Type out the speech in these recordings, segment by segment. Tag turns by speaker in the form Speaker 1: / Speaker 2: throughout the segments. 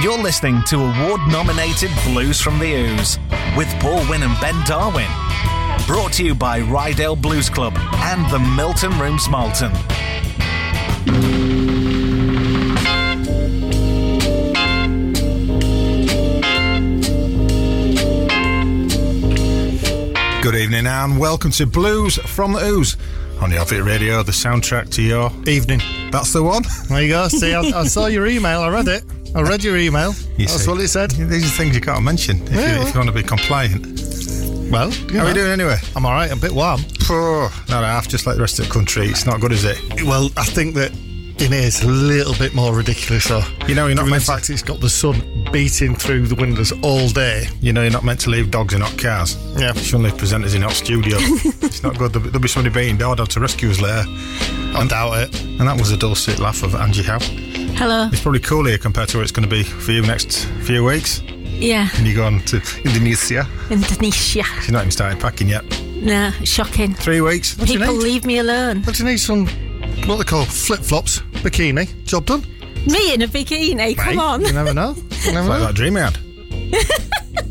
Speaker 1: You're listening to award nominated Blues from the Ouse with Paul Winn and Ben Darwin. Brought to you by Ryedale Blues Club and the Milton Rooms Malton.
Speaker 2: Good evening and welcome to Blues from the Ouse on the Outfit Radio, the soundtrack to your
Speaker 3: evening.
Speaker 2: That's the one.
Speaker 3: There you go. See, I, I saw your email. I read it. I read your email.
Speaker 2: You
Speaker 3: That's
Speaker 2: see.
Speaker 3: what it said.
Speaker 2: These are things you can't mention if,
Speaker 3: Yeah,
Speaker 2: you, if you want to be compliant.
Speaker 3: Well,
Speaker 2: How are we doing anyway?
Speaker 3: I'm all right. I'm a bit warm.
Speaker 2: Oh, not half, just like the rest of the country. It's not good, is it?
Speaker 3: Well, I think that in here it's a little bit more ridiculous. So,
Speaker 2: You know you're not
Speaker 3: the
Speaker 2: meant to,
Speaker 3: fact it's got the sun beating through the windows all day.
Speaker 2: you know you're not meant to leave dogs in hot cars.
Speaker 3: Yeah.
Speaker 2: You shouldn't leave presenters in hot studio. it's not good. There'll be- somebody beating door to rescue us later.
Speaker 3: I doubt it.
Speaker 2: And that was a dulcet laugh of Angie Howe.
Speaker 4: Hello.
Speaker 2: It's probably cool here compared to what it's going to be for you next few weeks.
Speaker 4: Yeah,
Speaker 2: And you're going to Indonesia.
Speaker 4: Indonesia.
Speaker 2: You're not even started packing yet.
Speaker 4: No, shocking.
Speaker 2: Three weeks.
Speaker 3: What do you
Speaker 4: People
Speaker 3: need?
Speaker 4: leave me alone.
Speaker 3: What do you need? Some what they call flip flops, bikini. Job done.
Speaker 4: Me in a bikini. Come on.
Speaker 3: You never know. You never
Speaker 2: Like
Speaker 3: know.
Speaker 2: that dream I had.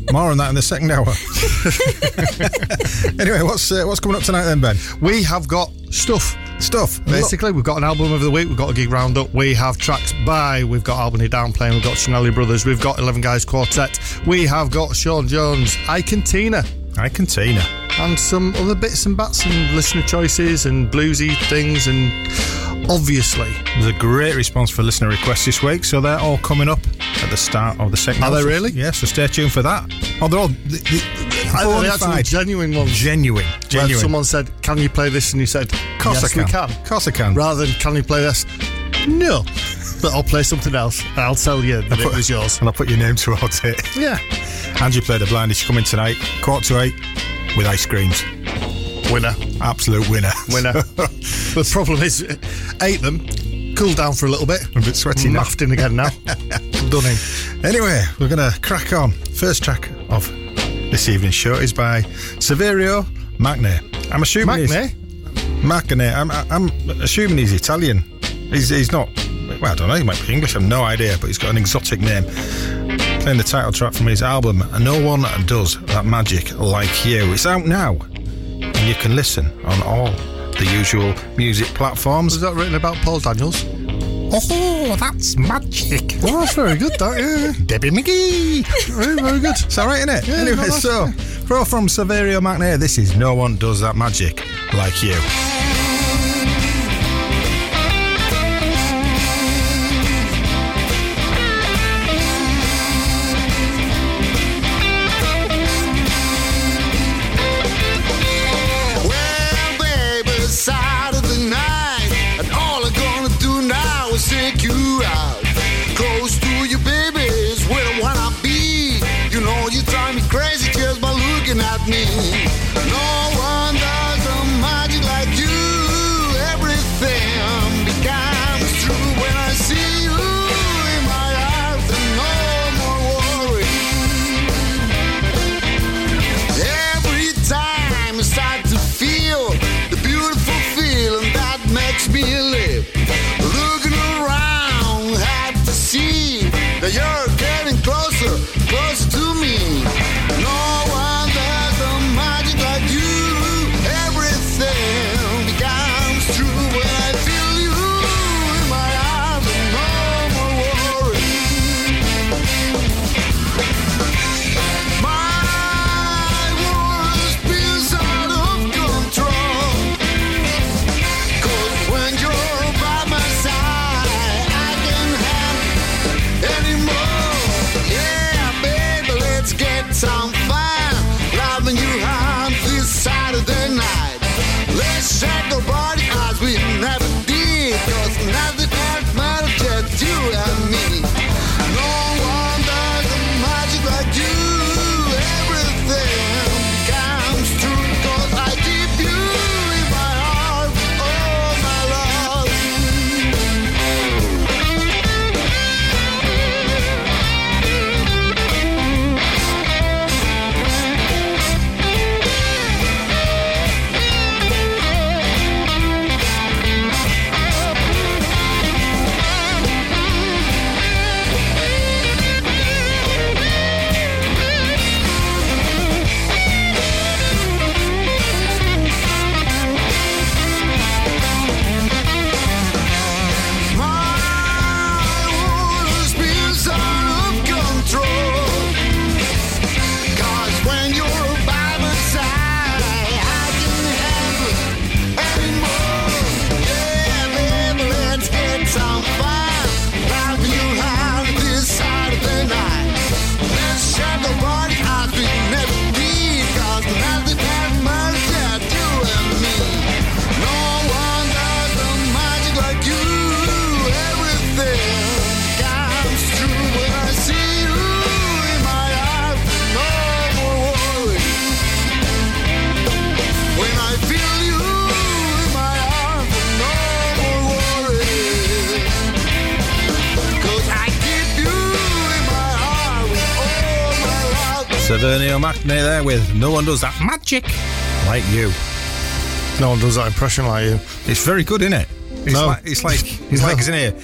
Speaker 2: More on that in the second hour. anyway, what's uh, what's coming up tonight then, Ben?
Speaker 3: We have got stuff.
Speaker 2: Stuff.
Speaker 3: Basically, we've got an album of the week, we've got a gig roundup, we have tracks by, we've got Albany Down playing, we've got Cinelli Brothers, we've got 11 Guys Quartet, we have got Shawn Jones, Ike and Tina,
Speaker 2: Ike and Tina.
Speaker 3: and some other bits and bats and listener choices and bluesy things, and obviously,
Speaker 2: There's a great response for listener requests this week, so they're all coming up at the start of the second.
Speaker 3: Are they really?
Speaker 2: Yeah, so stay tuned for that. Oh, they're all the, the,
Speaker 3: I
Speaker 2: bona
Speaker 3: they actually
Speaker 2: fide,
Speaker 3: genuine ones.
Speaker 2: genuine,
Speaker 3: Where
Speaker 2: genuine.
Speaker 3: someone said, Can you play this? And you said,
Speaker 2: of course
Speaker 3: Yes,
Speaker 2: I can. Of course I can.
Speaker 3: Rather than, Can you play this? No. But I'll play something else, and I'll tell you that it
Speaker 2: put-
Speaker 3: was yours.
Speaker 2: And I'll put your name towards it.
Speaker 3: Yeah.
Speaker 2: Angie played the blind. She's coming tonight, quarter to eight, with ice creams.
Speaker 3: Winner.
Speaker 2: Absolute winner.
Speaker 3: Winner. the problem is, ate them, cooled down for a little bit.
Speaker 2: I'm a bit sweaty now.
Speaker 3: Maffed in again now. Done in.
Speaker 2: Anyway, we're going to crack on. First track of this evening's show is by Saverio Magne. I'm assuming he's-
Speaker 3: Magne?
Speaker 2: Magne. I'm, I'm assuming he's Italian. He's, he's not. Well, I don't know. He might be English. I've no idea, but he's got an exotic name. Playing the title track from his album, "No One Does That Magic Like You." It's out now, and you can listen on all the usual music platforms.
Speaker 3: Was that written about Paul Daniels?
Speaker 2: Oh, that's magic.
Speaker 3: Well, that's very good, that, yeah.
Speaker 2: Debbie McGee.
Speaker 3: Very, very good.
Speaker 2: It's all right, isn't it?
Speaker 3: Yeah,
Speaker 2: anyway, so throw from Saverio Magne. This is "No One Does That Magic Like You."
Speaker 5: Take you
Speaker 2: Saverio Maccne there with No One Does That Magic Like You.
Speaker 3: No one does that impression like you.
Speaker 2: It's very good, isn't it? It's
Speaker 3: No.
Speaker 2: like it's like it's
Speaker 3: No.
Speaker 2: like it's in here.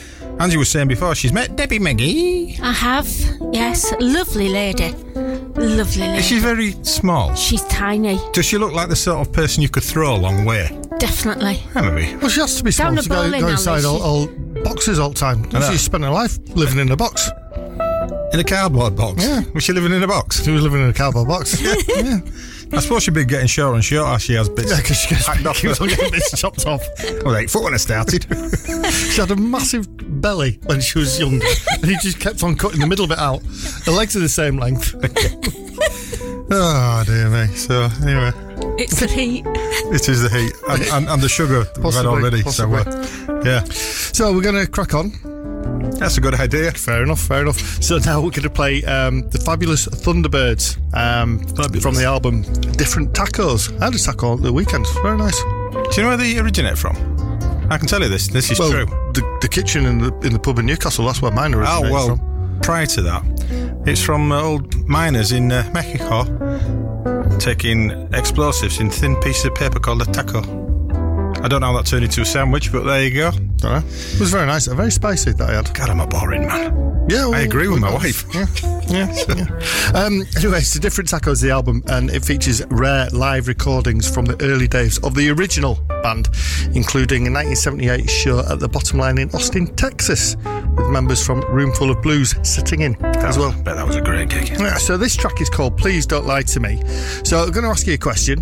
Speaker 2: Angie was saying before she's met Debbie McGee.
Speaker 4: I have. Yes. Lovely lady. Lovely lady.
Speaker 2: Is she very small?
Speaker 4: She's tiny.
Speaker 2: Does she look like the sort of person you could throw a long way?
Speaker 4: Definitely.
Speaker 2: Yeah, maybe.
Speaker 3: Well, she has to be small
Speaker 4: Down
Speaker 3: to go, go inside
Speaker 4: alley,
Speaker 3: all, all boxes all the time.
Speaker 2: know.
Speaker 3: She's spent her life living in a box.
Speaker 2: In a cardboard box.
Speaker 3: Yeah.
Speaker 2: Was she living in a box?
Speaker 3: She was living in a cardboard box. yeah,
Speaker 2: I suppose she'd be getting shorter and shorter as she has bits.
Speaker 3: Yeah, because she gets
Speaker 2: hacked off.
Speaker 3: keeps on getting bits chopped off.
Speaker 2: I was eight foot when I started.
Speaker 3: She had a massive belly when she was younger, and he just kept on cutting the middle bit out. The legs are the same length.
Speaker 2: oh dear me. So anyway,
Speaker 4: It's the heat.
Speaker 2: it is the heat and, and, and the sugar we've had
Speaker 3: Possibly,
Speaker 2: already.
Speaker 3: possibly.
Speaker 2: So uh, yeah,
Speaker 3: So we're going to crack on.
Speaker 2: That's a good idea.
Speaker 3: Fair enough, fair enough. So now we're going to play um, the Fabulous Thunderbirds um, from the album Different Tacos. I had a taco the weekend. Very nice.
Speaker 2: Do you know where they originate from? I can tell you this. This is
Speaker 3: Well,
Speaker 2: true.
Speaker 3: the, the kitchen in the in the pub in Newcastle. That's where mine
Speaker 2: Oh well.
Speaker 3: from.
Speaker 2: Prior to that, it's from uh, old miners in uh, Mexico taking explosives in thin pieces of paper called a taco. I don't know how that turned into a sandwich, but there you go.
Speaker 3: It was very nice. Very spicy that I had.
Speaker 2: God, I'm a boring man.
Speaker 3: Yeah, well,
Speaker 2: I agree with my
Speaker 3: well,
Speaker 2: wife.
Speaker 3: Yeah, yeah. yeah. Um, anyway, it's a different tacos of the album, and it features rare live recordings from the early days of the original band, including a 1978 show at the Bottom Line in Austin, Texas, with members from Roomful of Blues sitting in as well.
Speaker 2: Bet that was a great gig.
Speaker 3: Yeah, So this track is called "Please Don't Lie to Me." So I'm going to ask you a question: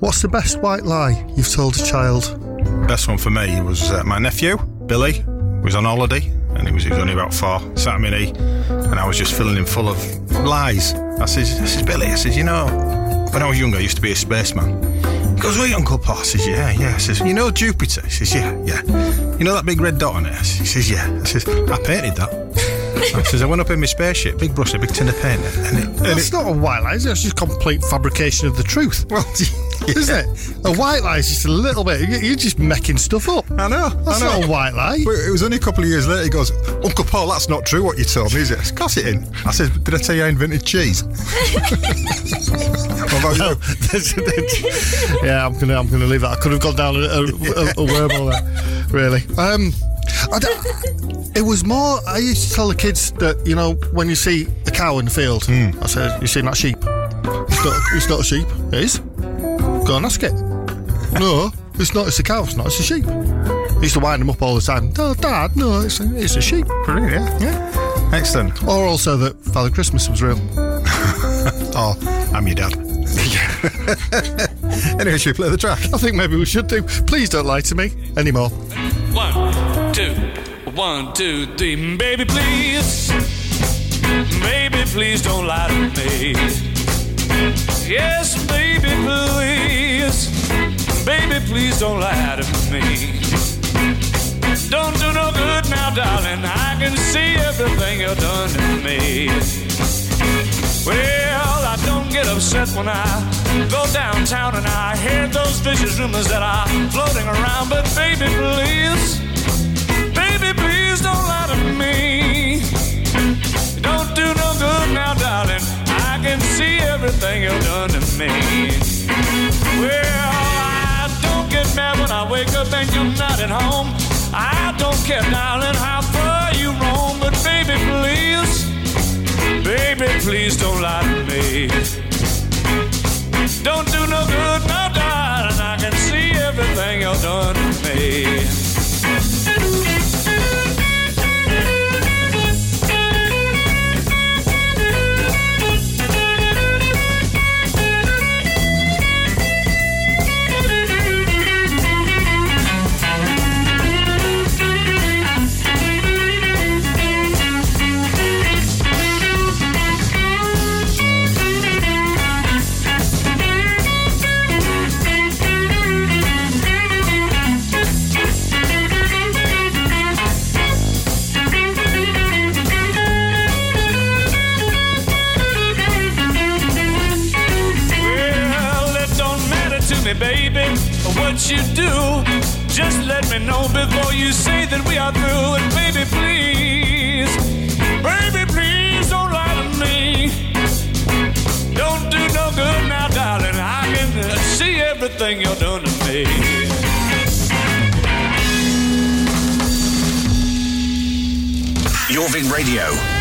Speaker 3: What's the best white lie you've told a child?
Speaker 2: Best one for me was uh, my nephew, Billy, was on holiday and he was, he was only about four, sat at my knee, and I was just filling him full of lies. I says, I says, Billy, I says, you know, when I was younger, I used to be a spaceman. He goes, Wait, Uncle Pa? I says, Yeah, yeah. I says, You know Jupiter? He says, Yeah, yeah. You know that big red dot on it? He says, Yeah. I says, I painted that. I says, I went up in my spaceship, big brush, a big tin of paint, and it, and
Speaker 3: That's
Speaker 2: it
Speaker 3: not a white lie. is it? It's just complete fabrication of the truth.
Speaker 2: well,
Speaker 3: Isn't it? A white lie is just a little bit. you- You're just making stuff up.
Speaker 2: I know,
Speaker 3: That's
Speaker 2: I know.
Speaker 3: not a white lie.
Speaker 2: But it was only a couple of years later. He goes, Uncle Paul, that's not true. What you told me, is it? Of course it in. I said, Did I tell you I invented cheese? what about you?
Speaker 3: That's- that's- yeah, I'm gonna, I'm gonna leave that. I could have gone down a, a, a, a wormhole there, really. Um, I don't- it was more. I used to tell the kids that you know when you see a cow in the field, hmm. I said, "You seen that sheep? It's not, it's not a sheep. It is. Go and ask it. No, it's not. It's a cow. It's not. It's a sheep." I used to wind them up all the time. No, Dad, no, it's a, it's a sheep.
Speaker 2: Brilliant, yeah.
Speaker 3: Yeah.
Speaker 2: Excellent.
Speaker 3: Or also that Father Christmas was real.
Speaker 2: Oh, I'm your dad. anyway, should we play the track?
Speaker 3: I think maybe we should do. Please don't lie to me anymore.
Speaker 6: One, two, one, two, three. Baby, please. Baby, please don't lie to me. Yes, baby, please. Baby, please don't lie to me. Don't do no good now, darling. I can see everything you've done to me. Well, I don't get upset when I go downtown and I hear those vicious rumors that are floating around. But baby, please, wake up and you're not at home. I don't care, darling, how far you roam. But baby, please, baby, please don't lie to me. Don't do no good now, darling. I can see everything you've done to me. you do. Just let me know before you say that we are through. And baby, please, baby, please don't lie to me. Don't
Speaker 1: do no good now, darling. I can see everything you're doing to me.
Speaker 7: Jorvik Radio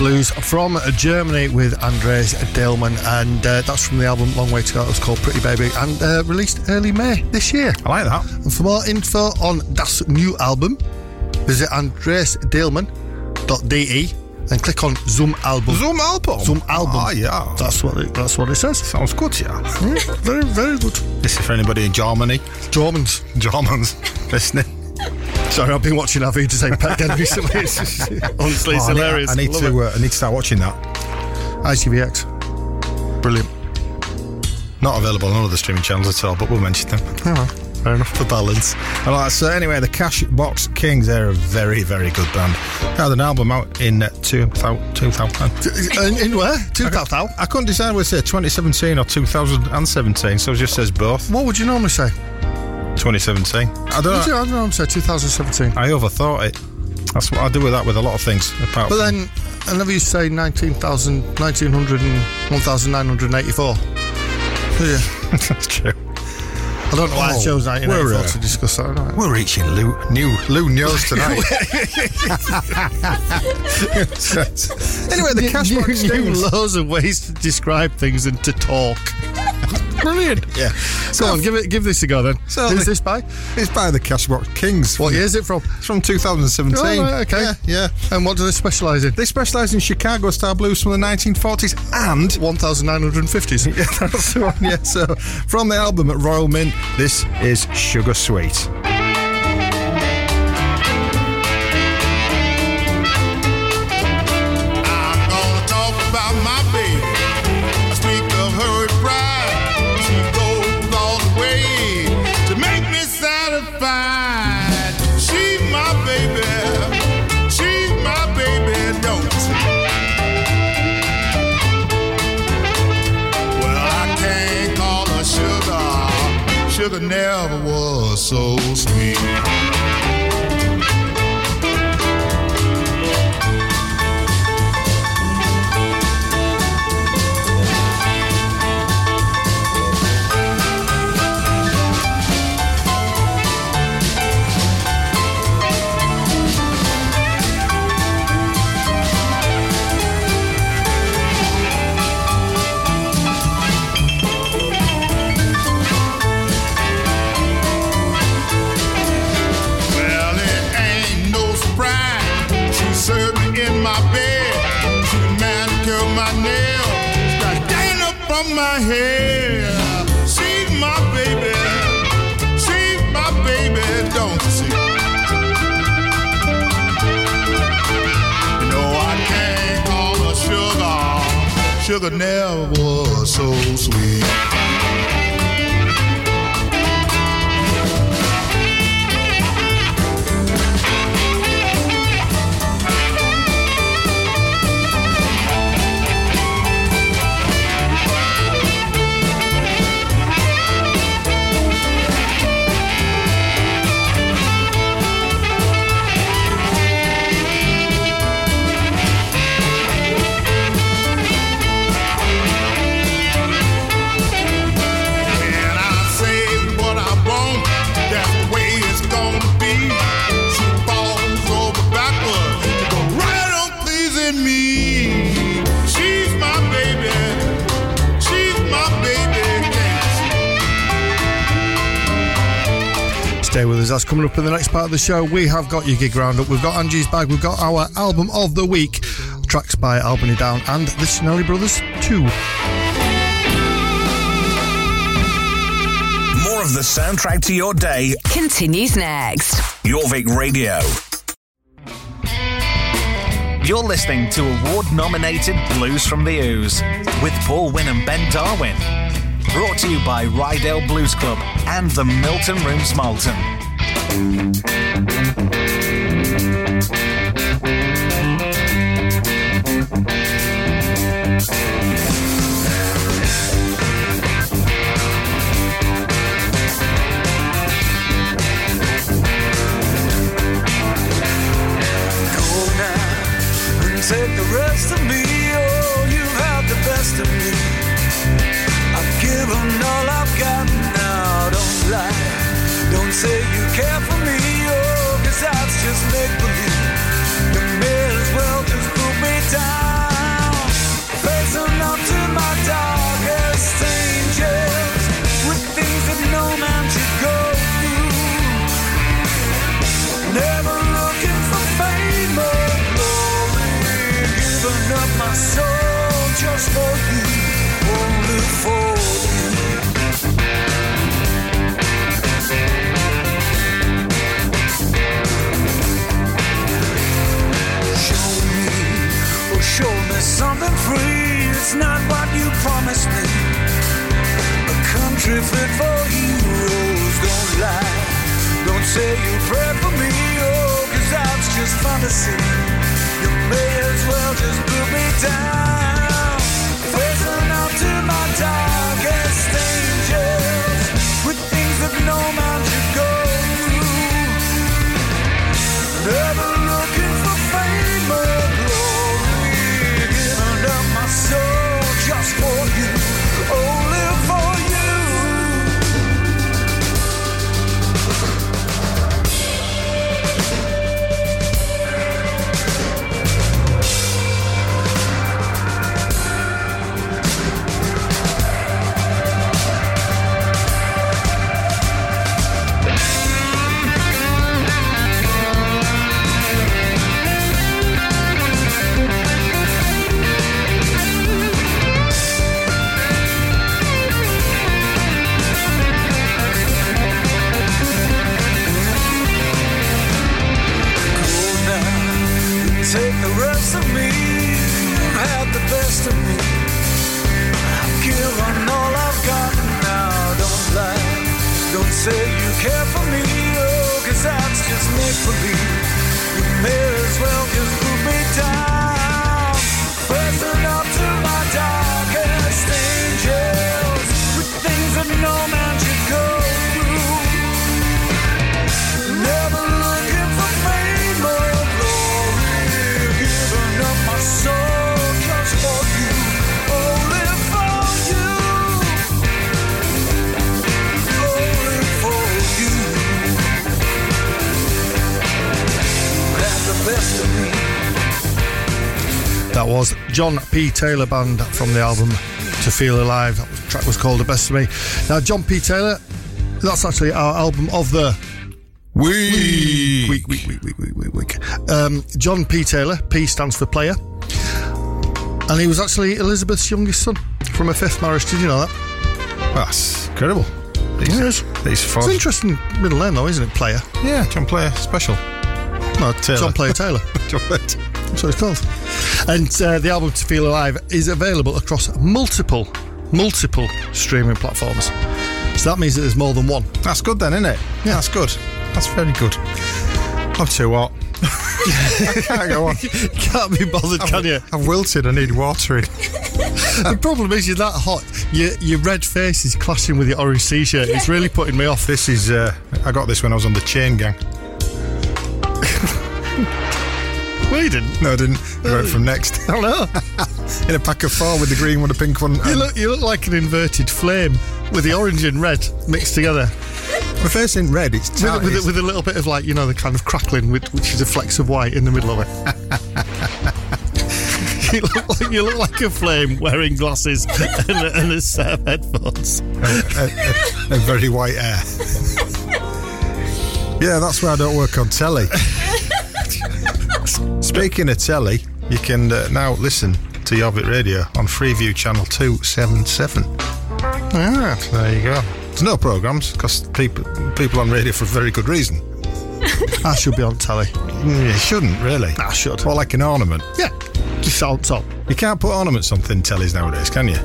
Speaker 7: blues from Germany with Andreas Diehlmann, and uh, that's from the album Long Way to Go. It was called Pretty Baby and uh, released early May this year.
Speaker 2: I like that.
Speaker 7: And for more info on Das new album, visit andreasdiehlmann.de and click on Zoom Album.
Speaker 2: Zoom album.
Speaker 7: Zoom Album.
Speaker 2: Ah, yeah.
Speaker 7: That's what it, that's what it says.
Speaker 2: Sounds good, yeah.
Speaker 7: Yeah, very, very good.
Speaker 2: This is for anybody in Germany.
Speaker 7: Germans.
Speaker 2: Germans listening.
Speaker 7: Sorry, I've been watching Avi to say Pet Den recently. It's just, honestly, it's
Speaker 2: Oh, I need-
Speaker 7: hilarious.
Speaker 2: I need,
Speaker 7: Love
Speaker 2: to. Uh, I need to start watching that.
Speaker 7: ITVX. Brilliant.
Speaker 2: Not available on other streaming channels at all, but we'll mention them.
Speaker 7: Oh, well, fair enough. For balance.
Speaker 2: All right, so anyway, the Cash Box Kings, they're a very, very good band. They had an album out in uh, 2000. 2000.
Speaker 7: In, in where? 2000.
Speaker 2: I couldn't decide whether to say 2017 or 2017, so it just says both.
Speaker 7: What would you normally say?
Speaker 2: 2017. I don't
Speaker 7: you,
Speaker 2: know.
Speaker 7: I don't know, I'm saying 2017.
Speaker 2: I overthought it. That's what I do with that with a lot of things. Apart
Speaker 7: But
Speaker 2: from-
Speaker 7: then, I you say 19,000, 1900 and 1984. Yeah.
Speaker 2: that's true.
Speaker 7: I don't know why I chose 1984
Speaker 2: we're, uh,
Speaker 7: to discuss that. Right.
Speaker 2: We're reaching Lou, new Lou News tonight. anyway, the Cash
Speaker 7: new,
Speaker 2: Box
Speaker 7: new
Speaker 2: Kings.
Speaker 7: loads of ways to describe things and to talk.
Speaker 3: Brilliant.
Speaker 2: Yeah.
Speaker 3: Go on, give it, give this a go then.
Speaker 2: So
Speaker 3: Who's this by?
Speaker 2: It's by the Cashbox Kings.
Speaker 3: What year is it from?
Speaker 2: It's from 2017.
Speaker 3: Oh, right, okay.
Speaker 2: Yeah, yeah.
Speaker 3: And what do they specialise in?
Speaker 2: They specialise in Chicago style blues from the 1940s and
Speaker 3: 1950s.
Speaker 2: Yeah, that's the one. Yeah. So from the album at Royal Mint, this is Sugar Sweet.
Speaker 5: Sugar. Sugar never She's my baby. She's my baby, don't you I can't call her sugar. Sugar never was so sweet.
Speaker 3: Stay with us. That's coming up in the next part of the show. We have got your gig roundup. We've got Angie's bag. We've got our album of the week, tracks by Albany Down and the Cinelli Brothers 2.
Speaker 1: More of the soundtrack to your day,
Speaker 8: Continues next.
Speaker 1: Jorvik Radio. You're listening to award nominated Blues from the Ouse with Paul Winn and Ben Darwin. Brought to you by Ryedale Blues Club and the Milton Rooms Malton.
Speaker 9: Take the rest of me. It's not what you promised me. A country fit for heroes. Don't lie. Don't say you pray for me, oh, cause that's just fantasy. You may as well just put me down. Facing up to my darkest
Speaker 6: believe. You may as well just
Speaker 3: John P. Taylor Band from the album To Feel Alive. That track was called The Best of Me. Now, John P. Taylor, that's actually our album of the
Speaker 2: We.
Speaker 3: week, week, week, week, week, week, week. Um, John P. Taylor, P stands for player. And he was actually Elizabeth's youngest son from her fifth marriage. Did you know that?
Speaker 2: That's incredible. These,
Speaker 3: Yes.
Speaker 2: these
Speaker 3: It's an interesting middle name, though, isn't it? Player.
Speaker 2: Yeah, John Player special.
Speaker 3: No,
Speaker 2: Taylor.
Speaker 3: John Player Taylor.
Speaker 2: John Player.
Speaker 3: That's what it's called. And uh, the album To Feel Alive is available across multiple, multiple streaming platforms. So that means that there's more than one.
Speaker 2: That's good then, isn't it? Yeah, that's good. That's very good. I'll tell you what. I can't go on.
Speaker 3: Can't be bothered, can you?
Speaker 2: I've wilted. I need watering.
Speaker 3: The problem is you're that hot. Your, your red face is clashing with your orange t-shirt. It's really putting me off.
Speaker 2: This is. Uh, I got this when I was on the chain gang.
Speaker 3: Well, you didn't.
Speaker 2: No, I didn't. I it from next.
Speaker 3: I don't know.
Speaker 2: In a pack of four with the green one, the pink one.
Speaker 3: You look, you look like an inverted flame with the orange and red mixed together.
Speaker 2: my face in red. It's
Speaker 3: With, with, a- with a little bit of like, you know, the kind of crackling, with, which is a flecks of white in the middle of it. you, look like, you look like a flame wearing glasses and, a- and a set of headphones.
Speaker 2: a, a- a very white hair. yeah, that's why I don't work on telly. Speaking of telly, you can uh, now listen to Jorvik Radio on Freeview Channel 277.
Speaker 3: Ah,
Speaker 2: There you go. There's no programmes because people people on radio for a very good reason.
Speaker 3: I should be on telly.
Speaker 2: Mm, You shouldn't really.
Speaker 3: I should.
Speaker 2: Or like an ornament.
Speaker 3: Yeah, just on top.
Speaker 2: You can't put ornaments on thin tellies nowadays, can you?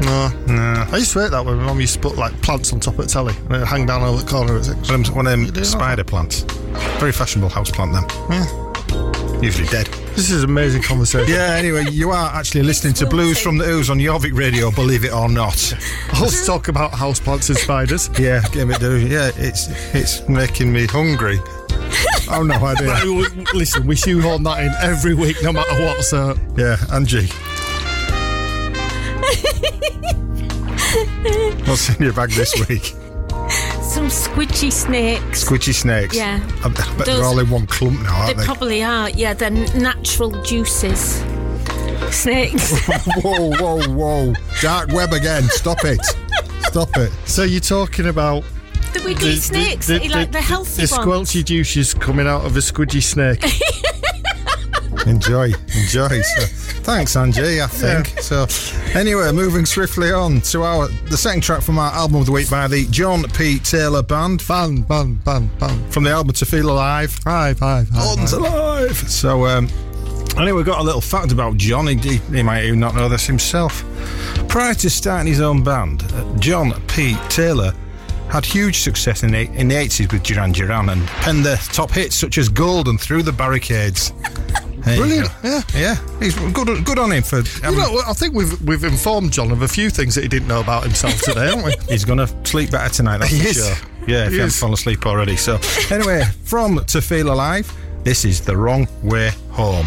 Speaker 3: No.
Speaker 2: No.
Speaker 3: I used to hate that when my mum used to put like plants on top of the telly and it'd hang down over the corner.
Speaker 2: One of them, one of them spider plants. Very fashionable house plant, them.
Speaker 3: yeah.
Speaker 2: Usually dead.
Speaker 3: This is amazing conversation.
Speaker 2: Yeah, anyway, you are actually listening to Blues from the Ouse on Jorvik Radio, believe it or not.
Speaker 3: Let's talk about houseplants and spiders.
Speaker 2: Yeah, give it do. Yeah, it's it's making me hungry. I've no idea.
Speaker 3: Right, w- Listen, we shoehorn that in every week, no matter what. So
Speaker 2: Yeah, Angie. What's in your bag this week?
Speaker 4: Squidgy snakes.
Speaker 2: Squidgy snakes.
Speaker 4: Yeah.
Speaker 2: I bet
Speaker 4: Those-
Speaker 2: they're all in one clump now,
Speaker 4: They
Speaker 2: aren't they?
Speaker 4: probably are. Yeah, they're natural juices. Snakes.
Speaker 2: whoa, whoa, whoa. Dark web again. Stop it. Stop it.
Speaker 3: So you're talking about
Speaker 4: Do we eat snakes? like the healthy
Speaker 3: the
Speaker 4: ones.
Speaker 3: squelchy juices coming out of a squidgy snake.
Speaker 2: Enjoy, enjoy. So, thanks, Angie. I think so. Anyway, moving swiftly on to our the second track from our album of the week by the John P. Taylor Band
Speaker 3: ban, ban, ban, ban.
Speaker 2: from the album To Feel Alive.
Speaker 3: Five, five, five.
Speaker 2: One's alive. So, um, anyway, we've got a little fact about John. He, he, might even not know this himself. Prior to starting his own band, John P. Taylor had huge success in the, in the 80s with Duran Duran and penned the top hits such as Gold and Through the Barricades. There
Speaker 3: Brilliant, yeah.
Speaker 2: Yeah, he's good, good on him for.
Speaker 3: You know, I think we've we've informed John of a few things that he didn't know about himself today, haven't we?
Speaker 2: He's going to sleep better tonight, that's
Speaker 3: He
Speaker 2: for
Speaker 3: is.
Speaker 2: sure. Yeah, if
Speaker 3: He
Speaker 2: haven't fallen asleep already. So, anyway, from To Feel Alive, this is The Wrong Way Home.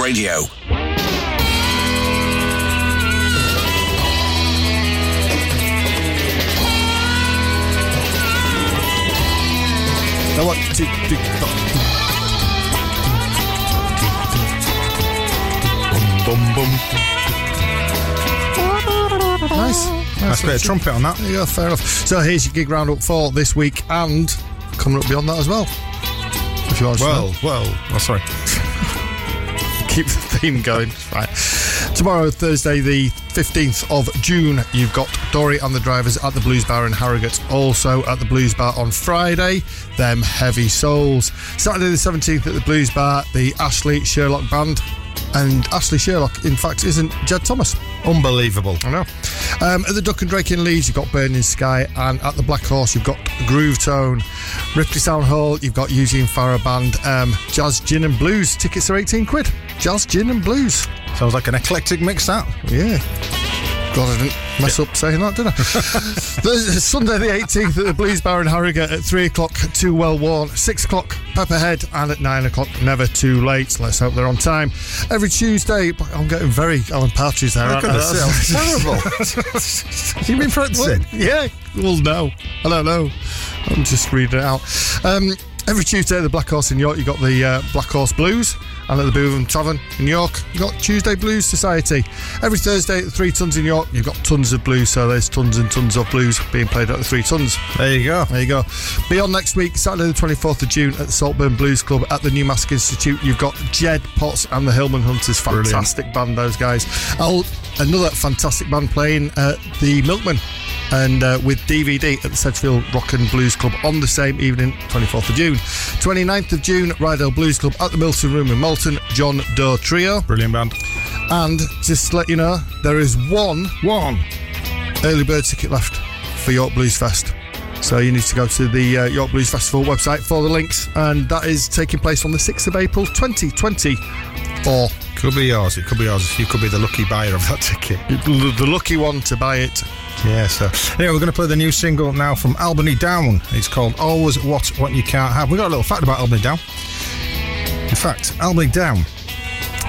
Speaker 1: Radio.
Speaker 3: Now what? Tick, tick, tock. Bum, bum. Nice.
Speaker 2: Nice bit of trumpet on that.
Speaker 3: There you go, fair enough. So here's your gig roundup for this week and coming up beyond that as well. If you want to know.
Speaker 2: Well, well, oh, sorry.
Speaker 3: Keep the theme going. Right. Tomorrow, Thursday, the 15th of June, you've got Dory and the Drivers at the Blues Bar in Harrogate. Also at the Blues Bar on Friday, them Heavy Souls. Saturday, the 17th at the Blues Bar, the Ashley Sherlock Band. And Ashley Sherlock, in fact, isn't Jed Thomas.
Speaker 2: Unbelievable.
Speaker 3: I know. Um, at the Duck and Drake in Leeds, you've got Burning Sky, and at the Black Horse, you've got Groove Tone. Ripley Sound Hall, you've got Eugene Farah Band, um, Jazz Gin and Blues. Tickets are 18 quid. Jazz Gin and Blues.
Speaker 2: Sounds like an eclectic mix, that.
Speaker 3: Yeah. God, I didn't mess up saying that, did I? Sunday the 18th at the Blues Bar in Harrogate at 3 o'clock, Too Well Worn, 6 o'clock, Pepperhead, and at 9 o'clock, Never Too Late. Let's hope they're on time. Every Tuesday, I'm getting very Alan Partridge there. aren't I?
Speaker 2: Goodness,
Speaker 3: That's-
Speaker 2: sounds terrible. you been practicing?
Speaker 3: yeah, well, no. I don't know. I'm just reading it out. Um, every Tuesday the Black Horse in York, you've got the uh, Black Horse Blues. And at the Bootham Tavern in York, you've got Tuesday Blues Society. Every Thursday at the Three Tons in York, you've got tons of blues. So there's tons and tons of blues being played at the Three Tons.
Speaker 2: There you go.
Speaker 3: There you go. Beyond next week, Saturday the 24th of June at the Saltburn Blues Club at the New Marske Institute, you've got Jed Potts and the Hillman Hunters. Fantastic band, those guys. Oh, another fantastic band playing at the Milkman and uh, with DVD at the Sedgefield Rock and Blues Club on the same evening, 24th of June. 29th of June, Ryedale Blues Club at the Milton Room in Malton, John Doe Trio.
Speaker 2: Brilliant band.
Speaker 3: And just to let you know, there is one
Speaker 2: One.
Speaker 3: early bird ticket left for York Blues Fest. So you need to go to the uh, York Blues Festival website for the links, and that is taking place on the 6th of April 2024.
Speaker 2: Could be yours. It could be yours. You could be the lucky buyer of that ticket.
Speaker 3: The the lucky one to buy it.
Speaker 2: Yeah, so anyway, we're going to play the new single now from Albany Down. It's called Always What What You Can't Have. We got a little fact about Albany Down. In fact, Albany Down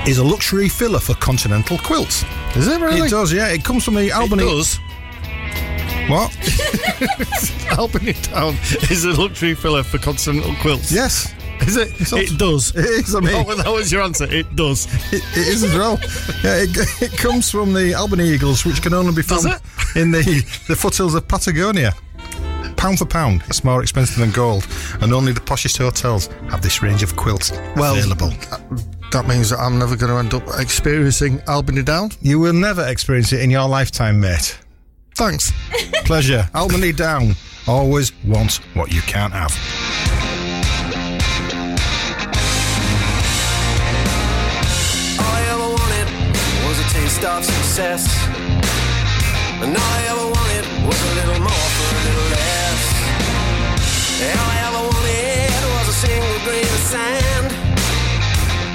Speaker 2: is a luxury filler for continental quilts.
Speaker 3: Is it really?
Speaker 2: It does, yeah. It comes from the Albany.
Speaker 3: does.
Speaker 2: What?
Speaker 3: Albany Down is a luxury filler for continental quilts.
Speaker 2: yes,
Speaker 3: Is it?
Speaker 2: It's
Speaker 3: It does.
Speaker 2: it is. I mean,
Speaker 3: Oh, that was your answer. It does.
Speaker 2: it, it is as well. Yeah, it, it comes from the Albany Eagles, which can only be found in the the foothills of Patagonia pound for pound, it's more expensive than gold, and only the poshest hotels have this range of quilts
Speaker 3: well,
Speaker 2: available.
Speaker 3: Uh, that means that I'm never going to end up experiencing Albany Down.
Speaker 2: You will never experience it in your lifetime, mate.
Speaker 3: Thanks.
Speaker 2: Pleasure. Albany Down. Always wants what you can't have.
Speaker 10: taste of success. And all I ever wanted was a all I ever wanted was a single grain of sand.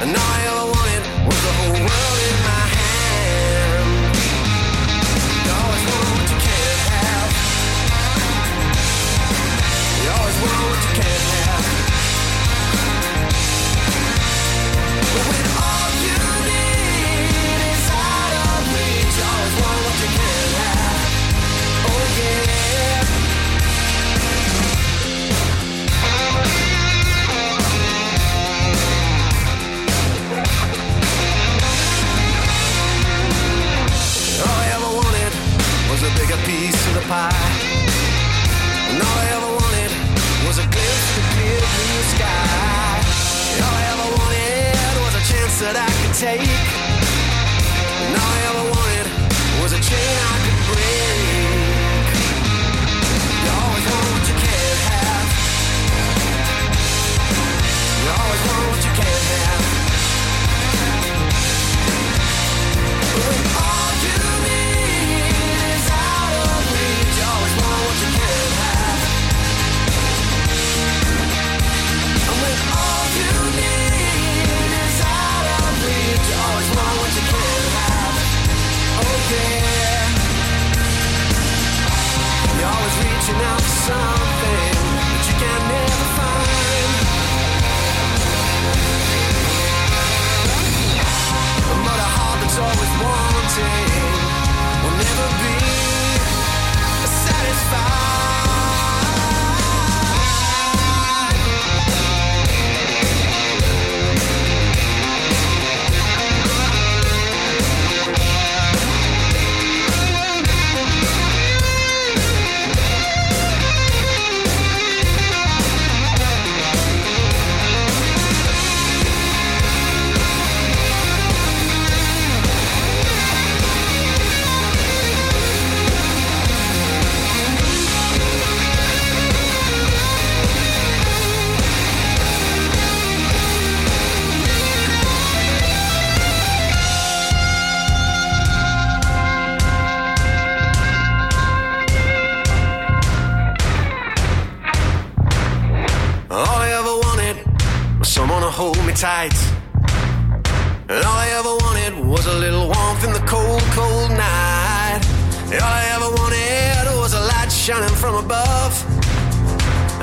Speaker 10: And all I ever wanted was the whole world in my hand. You always want what you can't have. You always want what you can't have. A bigger piece of the pie. And all I ever wanted was a glimpse of clear blue sky. All I ever wanted was a chance that I could take. And all I ever wanted was a chain I could break. You always want what you can't have. You always want what you can't have. Yeah. You're always reaching out for something ever wanted was a little warmth in the cold, cold night. All I ever wanted was a light shining from above.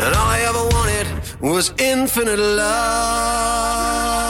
Speaker 10: And all I ever wanted was infinite love.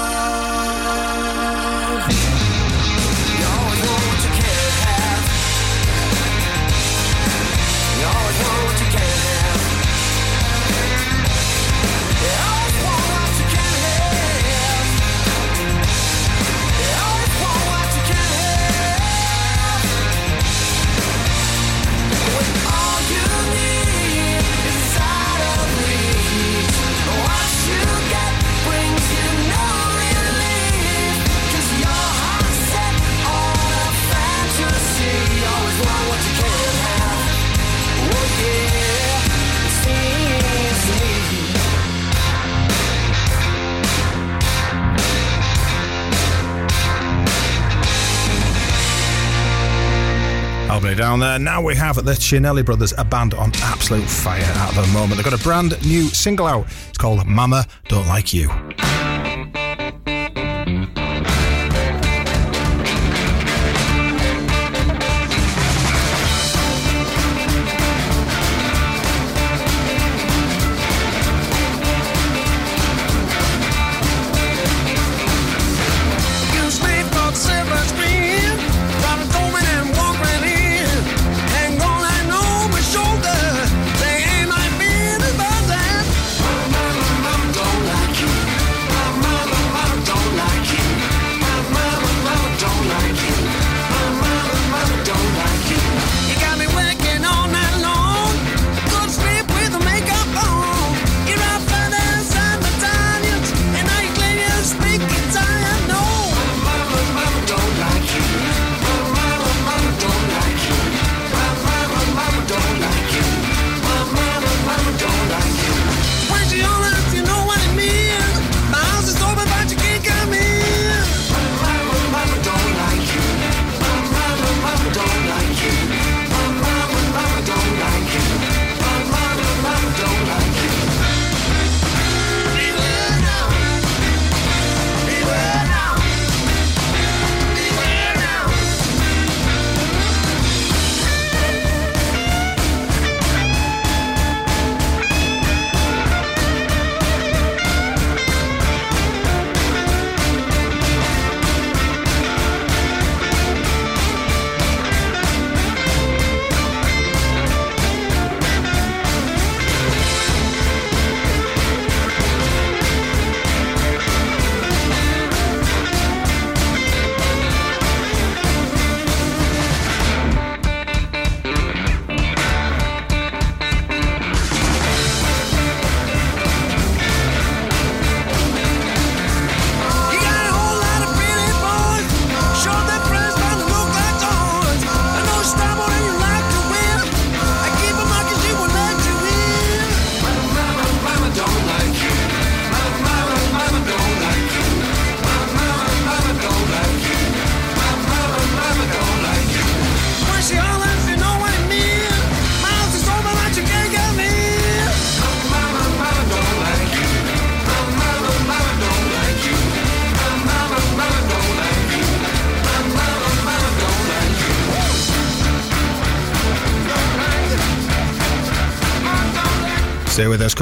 Speaker 2: Down there. Now we have the Cinelli Brothers, a band on absolute fire at the moment. They've got a brand new single out. It's called
Speaker 10: Mama Don't Like. You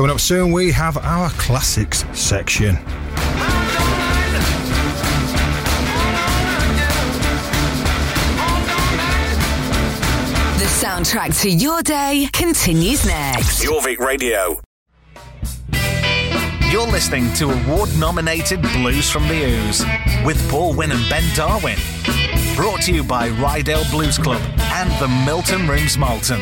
Speaker 2: Coming up soon, we have our classics section.
Speaker 8: The soundtrack to your day continues next.
Speaker 1: Jorvik Radio. You're listening to award nominated Blues from the Ouse with Paul Winn and Ben Darwin. Brought to you by Ryedale Blues Club and the Milton Rooms Malton.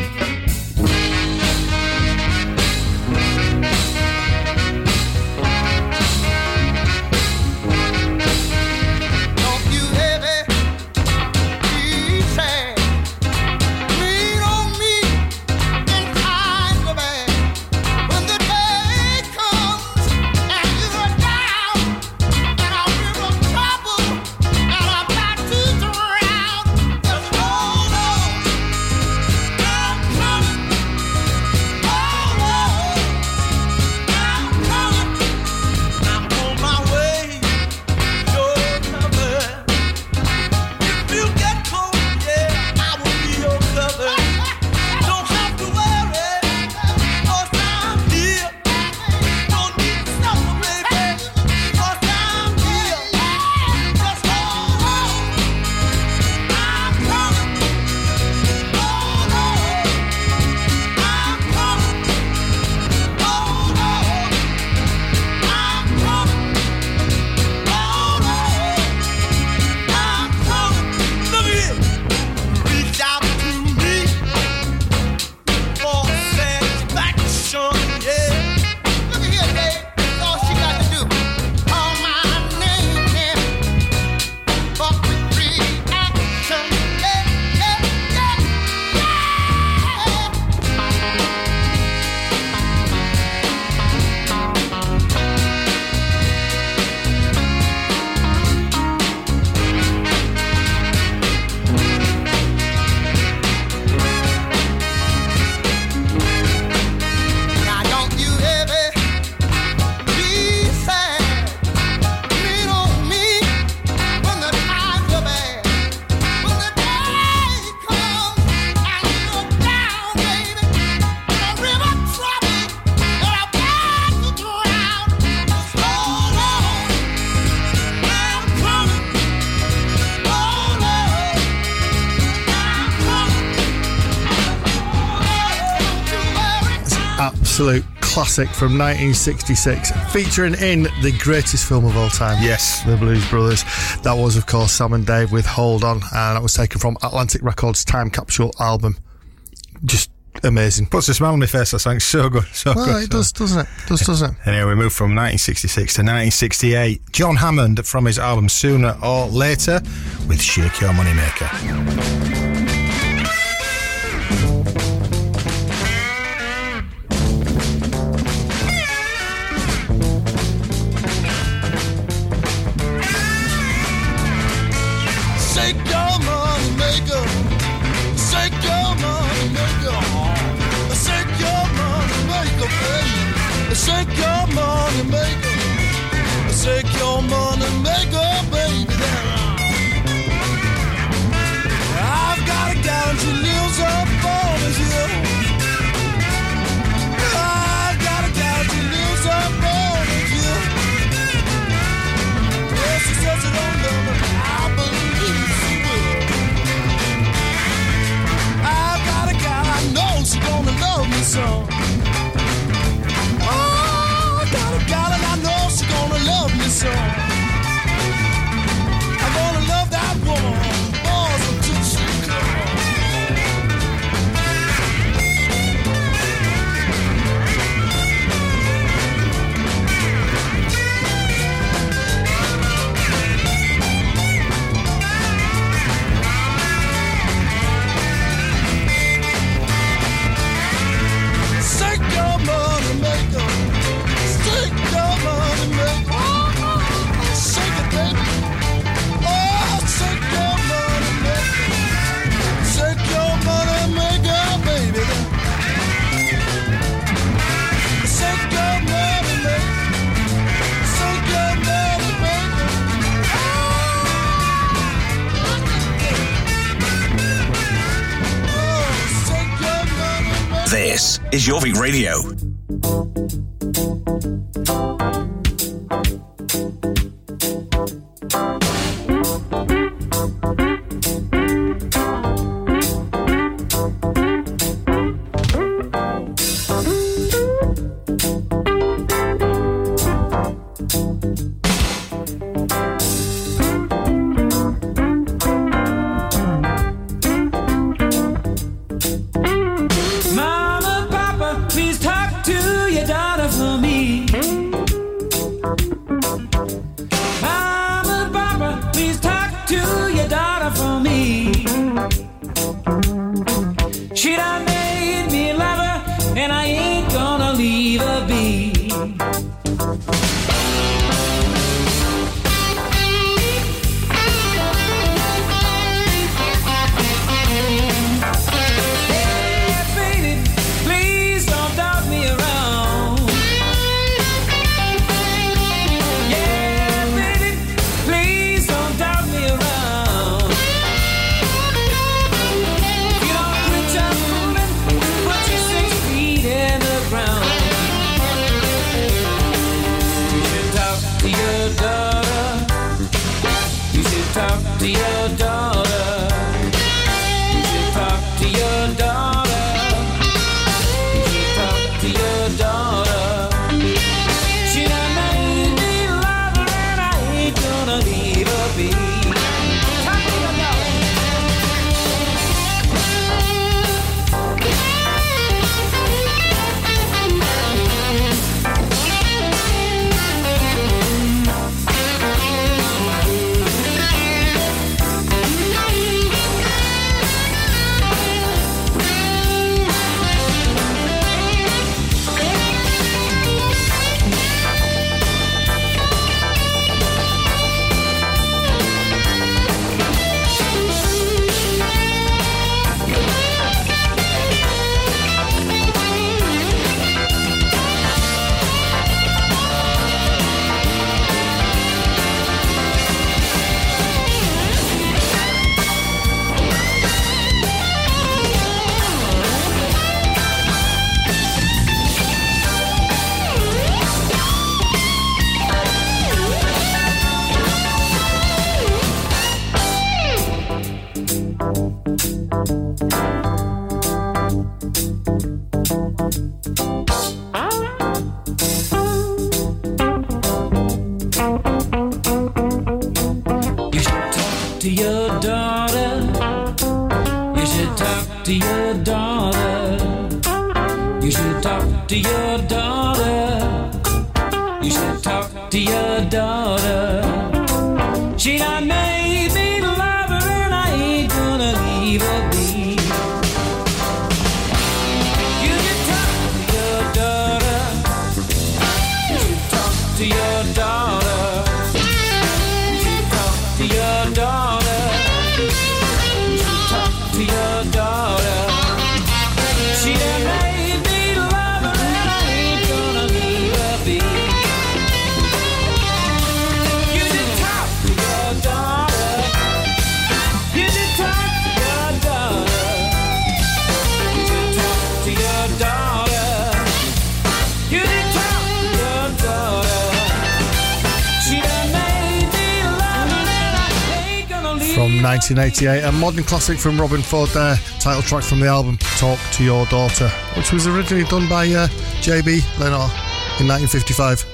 Speaker 3: Absolute classic from 1966, featuring in the greatest film of all time.
Speaker 2: Yes.
Speaker 3: The Blues Brothers. That was, of course, Sam and Dave with Hold On, and that was taken from Atlantic Records' Time Capsule album. Just amazing.
Speaker 2: Puts a smile on my face, that song's so good. So
Speaker 3: Well,
Speaker 2: good.
Speaker 3: it does, doesn't it? Does, doesn't it?
Speaker 2: Anyway, we move from 1966 to 1968. John Hammond from his album Sooner or Later with Shake Your Moneymaker.
Speaker 5: Money maker. Shake your money maker, baby. I've got a gal she lives up on his. I've got a gal she lives up on his hill. Well, she says she don't love me. I believe she will. I've got a I gonna love me some. Love
Speaker 1: This is Jorvik Radio.
Speaker 3: 1988. A modern classic from Robben Ford there, title track from the album Talk to Your Daughter, which was originally done by uh, JB Lenoir in 1955.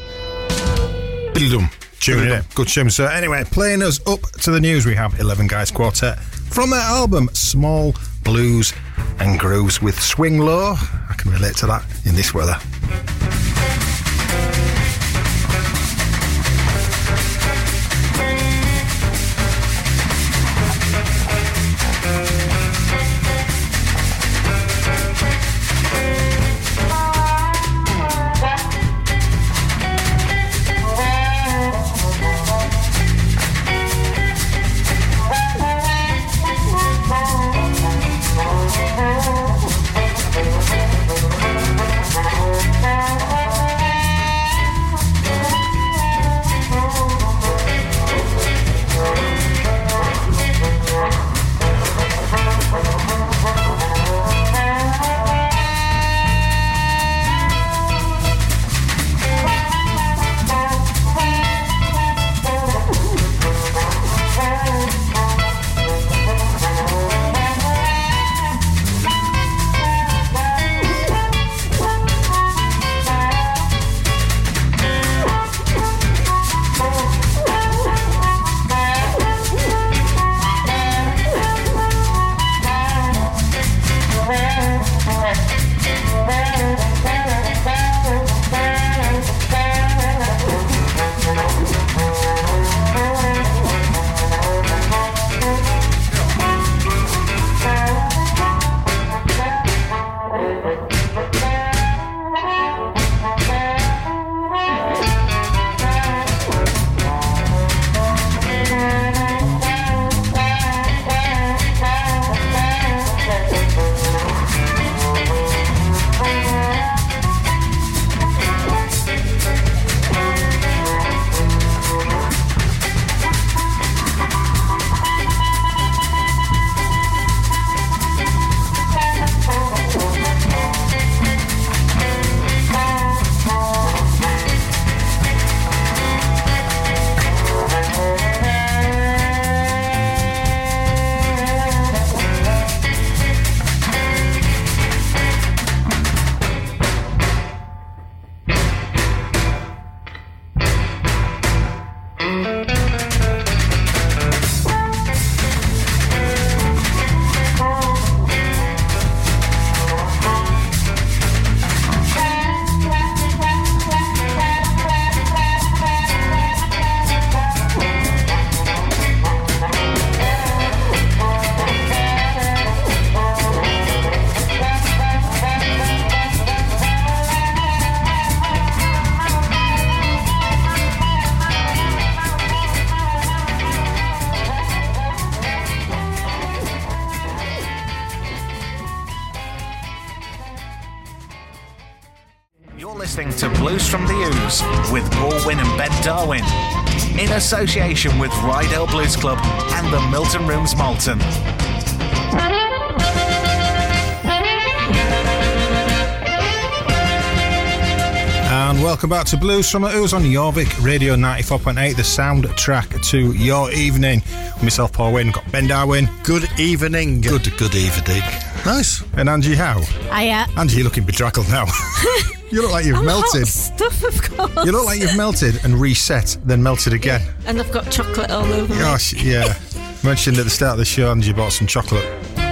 Speaker 2: Tune it. Good tune, sir. Anyway, playing us up to the news, we have 11 Guys Quartet from their album Small Blues and Grooves with Swing Low. I can relate to that in this weather.
Speaker 1: Listening to Blues from the Ouse with Paul Winn and Ben Darwin in association with Ryedale Blues Club and the Milton Rooms Malton.
Speaker 2: And welcome back to Blues from the Ouse on Jorvik Radio 94.8, the soundtrack to your evening. Myself, Paul Winn, got Ben Darwin.
Speaker 3: Good evening.
Speaker 2: Good, good evening.
Speaker 3: Nice.
Speaker 2: And Angie Howe.
Speaker 4: I, uh,
Speaker 2: Angie, you're looking bedraggled now. you look like you've
Speaker 4: I'm
Speaker 2: melted.
Speaker 4: hot stuff, of course.
Speaker 2: You look like you've melted and reset, then melted again.
Speaker 4: And I've got chocolate all over me.
Speaker 2: Gosh, yeah. Mentioned at the start of the show, Angie bought some chocolate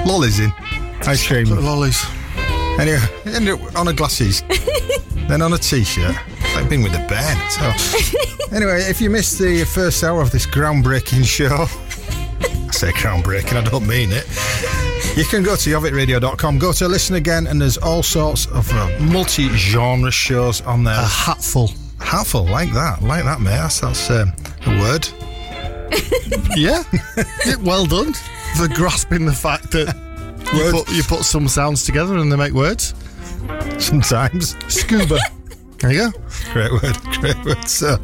Speaker 2: lollies in. Ice cream.
Speaker 3: Lollies.
Speaker 2: Anyway, ended up on a glasses, then on a t-shirt. Like being with a band. So, anyway, if you missed the first hour of this groundbreaking show, I say groundbreaking, I don't mean it. You can go to jorvikradio.com, go to listen again, and there's all sorts of uh, multi-genre shows on there.
Speaker 3: A hatful.
Speaker 2: Hatful, like that, like that, mate. That's, that's um, a word.
Speaker 3: Yeah. Yeah, well done for grasping the fact that you put, you put some sounds together and they make words.
Speaker 2: Sometimes.
Speaker 3: Scuba. There you go.
Speaker 2: Great word, great word. So,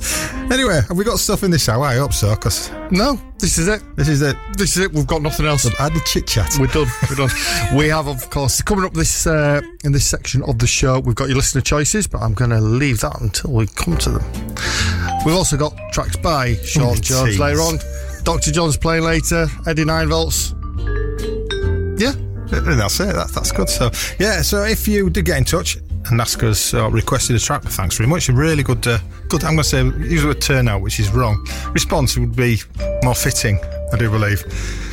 Speaker 2: anyway, have we got stuff in this hour? I hope so, because
Speaker 3: No, this is it.
Speaker 2: this is it.
Speaker 3: This is it. We've got nothing else.
Speaker 2: I had the chit chat.
Speaker 3: We're done. We're done. we have, of course, coming up this uh, in this section of the show. We've got your listener choices, but I'm going to leave that until we come to them. We've also got tracks by Shawn
Speaker 2: Mm,
Speaker 3: Jones
Speaker 2: tease.
Speaker 3: later on. Dr. John's playing later. Eddie Nine Volts. Yeah,
Speaker 2: And that's it. That, that's good. So, yeah. So, if you did get in touch us or requested a track, thanks very much. A really good, uh, good. I'm going to say use the turnout, which is wrong. Response would be more fitting. I do believe.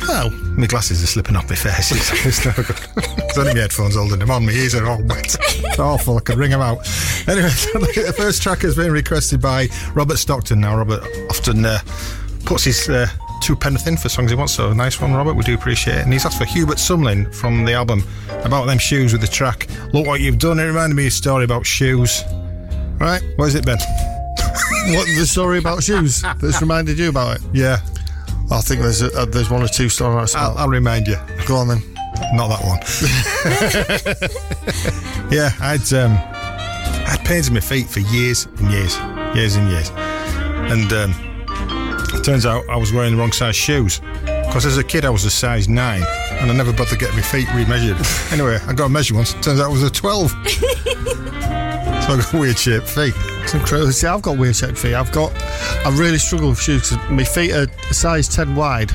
Speaker 3: well,
Speaker 2: My glasses are slipping off my face. It's, it's no good. It's only my headphones holding them on. My ears are all wet. It's awful. I could wring them out. Anyway, the first track has been requested by Robert Stockton. Now, Robert often uh, puts his uh, two penneth in for songs he wants. So nice one, Robert. We do appreciate it. And he's asked for Hubert Sumlin from the album about them shoes with the track. Look what you've done. It reminded me of a story about shoes.
Speaker 3: right.
Speaker 2: What is it, Ben?
Speaker 3: What the story about shoes that's reminded you about it?
Speaker 2: Yeah,
Speaker 3: I think there's a, uh, there's one or two stories.
Speaker 2: I'll, I'll remind you.
Speaker 3: Go on then.
Speaker 2: Not that one. yeah, I'd um, I had pains in my feet for years and years, years and years, and um, turns out I was wearing the wrong size shoes. Because as a kid I was a size nine, and I never bothered getting my feet remeasured. anyway, I got a measure once. Turns out I was a twelve. so I got weird shaped feet.
Speaker 3: It's incredible. See, I've got weird shaped feet. I've got. I really struggle with shoes because my feet are a size 10 wide.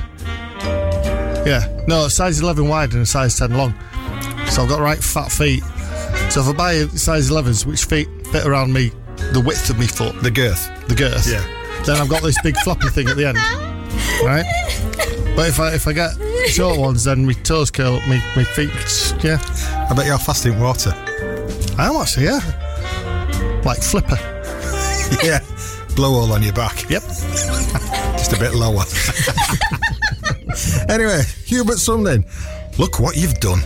Speaker 3: Yeah. No, a size 11 wide and a size 10 long. So I've got right fat feet. So if I buy a size 11s, which feet fit around me, the width of my foot,
Speaker 2: The girth.
Speaker 3: the girth,
Speaker 2: Yeah.
Speaker 3: Then I've got this big floppy thing at the end. Right? But if I if I get short ones, then my toes curl up, my, my feet, yeah.
Speaker 2: I bet you're fasting water.
Speaker 3: I am actually, yeah. Like flipper.
Speaker 2: yeah. Blowhole on your back.
Speaker 3: Yep.
Speaker 2: Just a bit lower. anyway, Hubert Sumlin, look what you've done.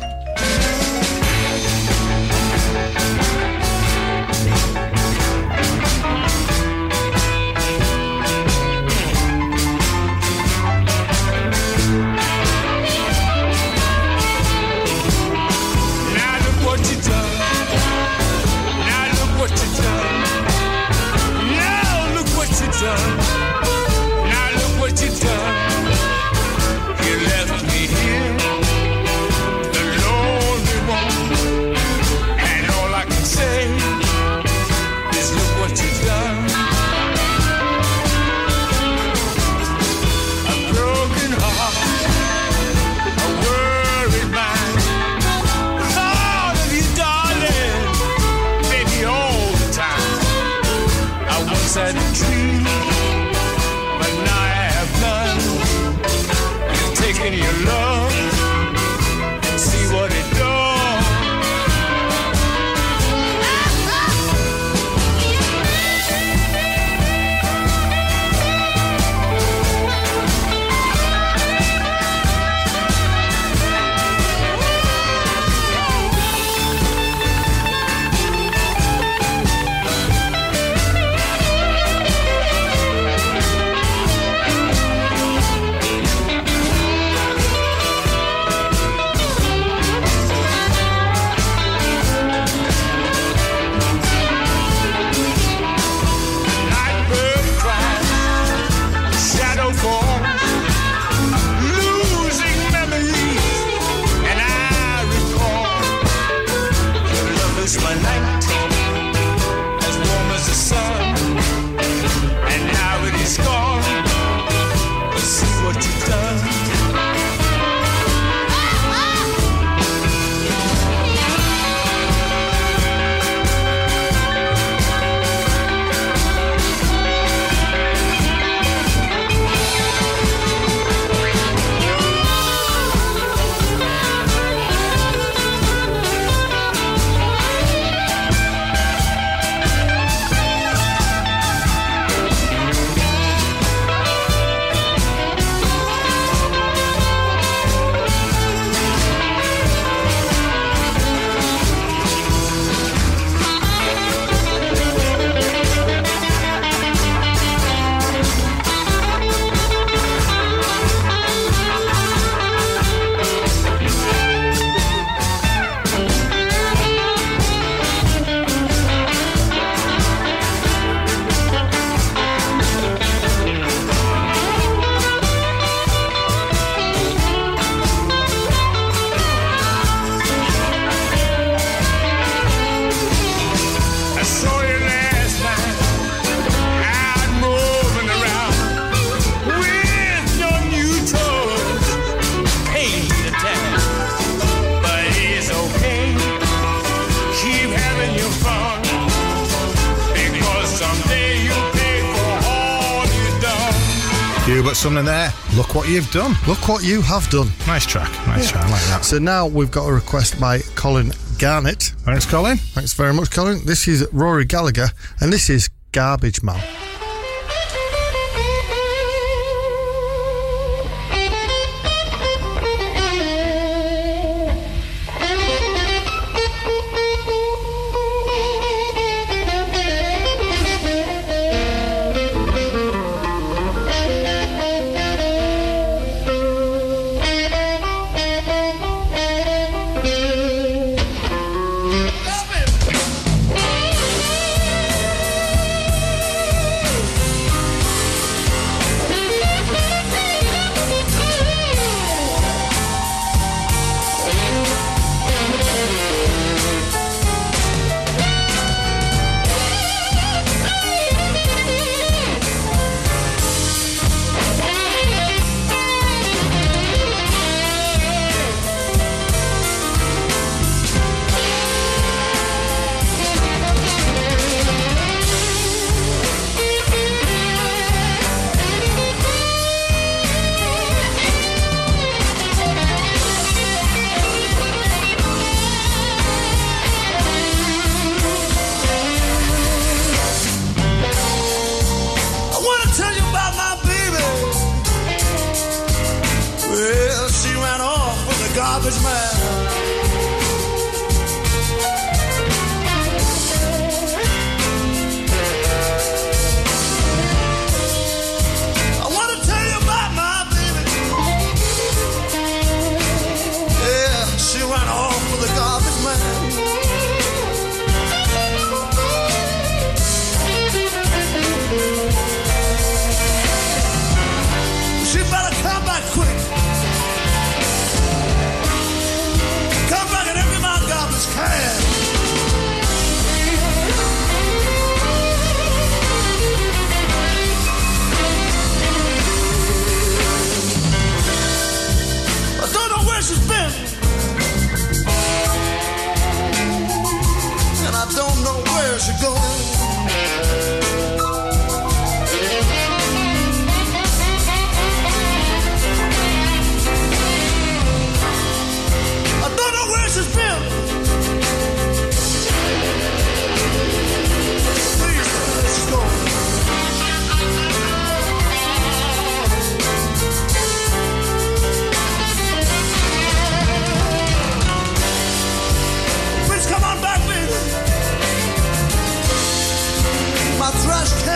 Speaker 2: Something there. Look what you've done.
Speaker 5: Look what you have done.
Speaker 2: Nice track. Nice track. I like that.
Speaker 5: So now we've got a request by Colin Garnett.
Speaker 2: Thanks, Colin.
Speaker 5: Thanks very much, Colin. This is Rory Gallagher, and this is Garbage Man.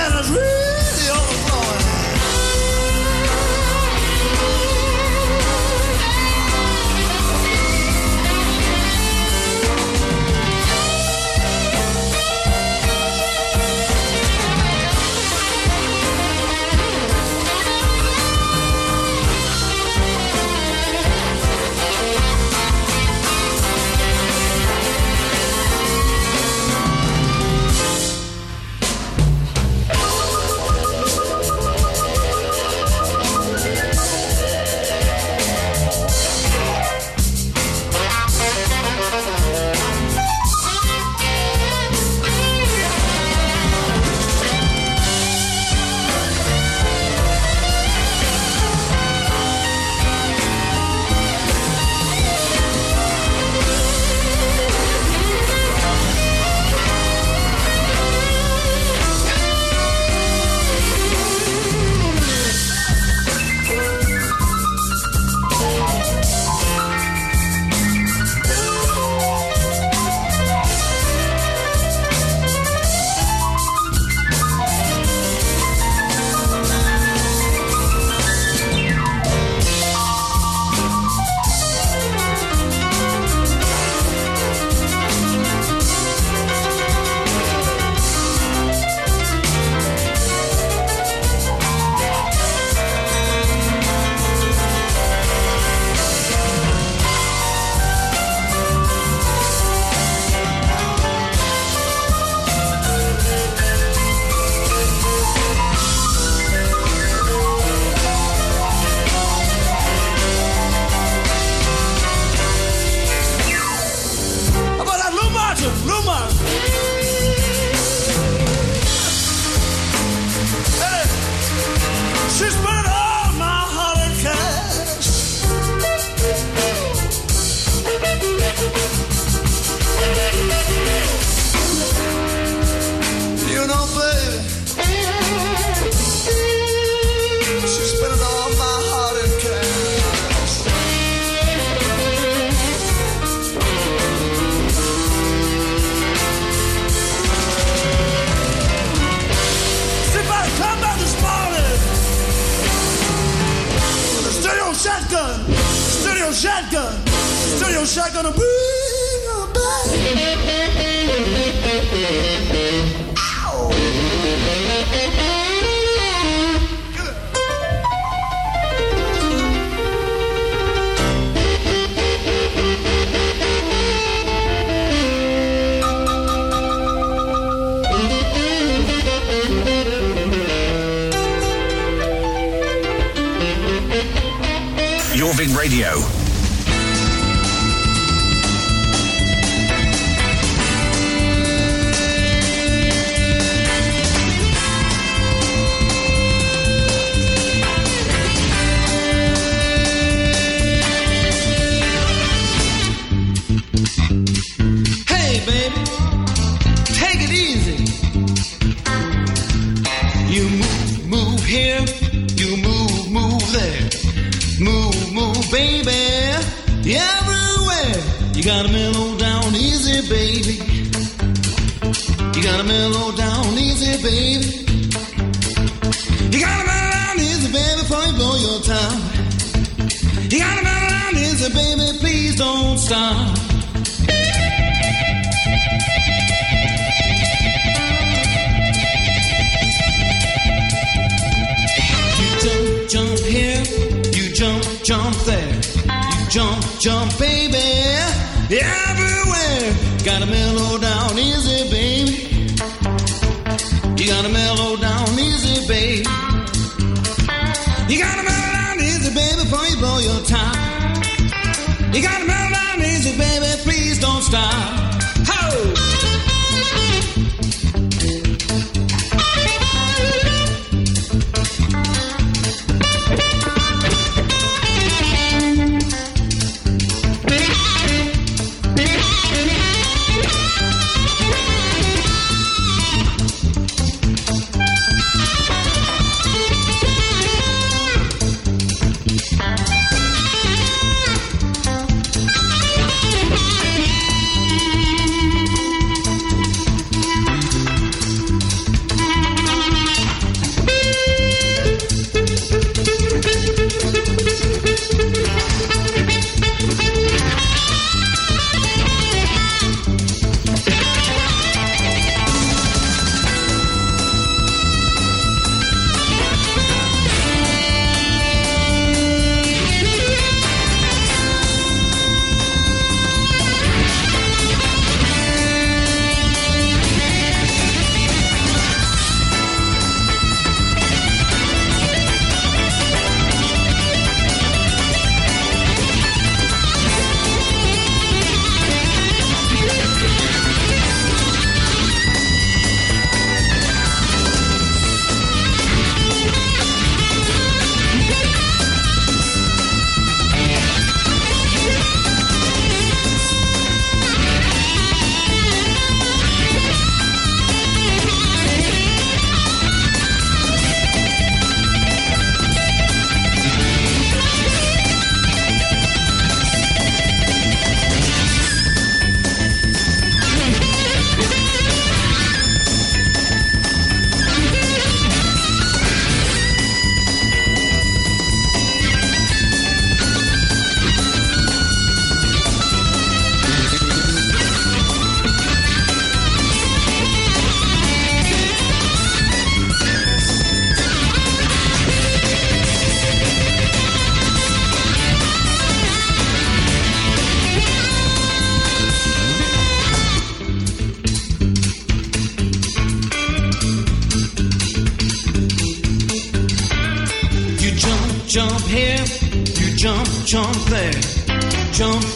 Speaker 9: I'm read.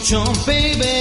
Speaker 9: Jump, baby,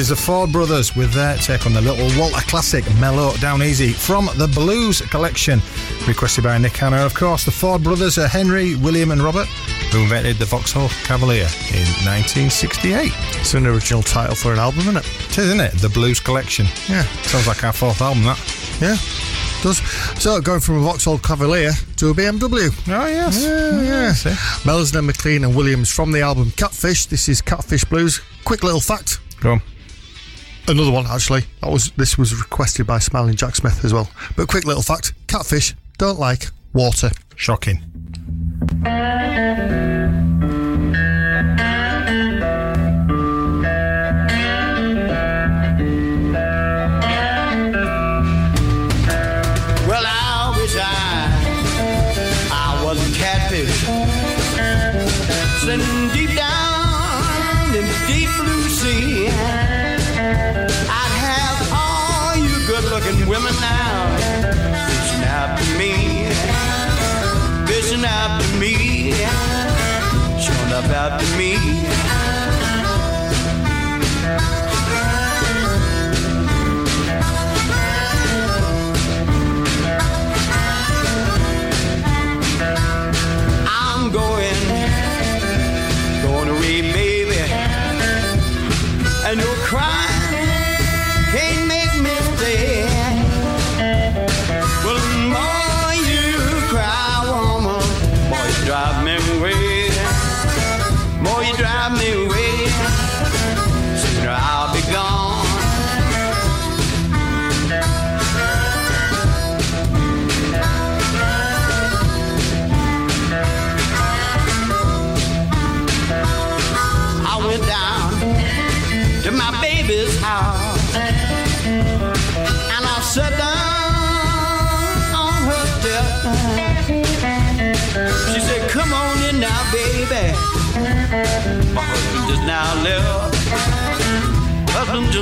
Speaker 2: is the Ford Brothers with their take on the little Walter classic, Mellow Down Easy, from the Blues collection, requested by Nick Hanna. Of course, the Ford Brothers are Henry, William, and Robert, who invented the Vauxhall Cavalier in 1968.
Speaker 3: It's an original title for an album, isn't it?
Speaker 2: It is, isn't it? The Blues Collection.
Speaker 3: Yeah.
Speaker 2: Sounds like our fourth album, that.
Speaker 3: Yeah. Does so going from a Vauxhall Cavalier to a BMW.
Speaker 2: Oh yes,
Speaker 3: yeah, mm, yeah.
Speaker 2: see.
Speaker 3: Eh? Belzner, McLean, and Williams from the album Catfish. This is Catfish Blues. Quick little fact.
Speaker 2: Go on.
Speaker 3: Another one actually. That was this was requested by Smiling Jack Smith as well. But quick little fact: catfish don't like water.
Speaker 2: Shocking.
Speaker 9: After me.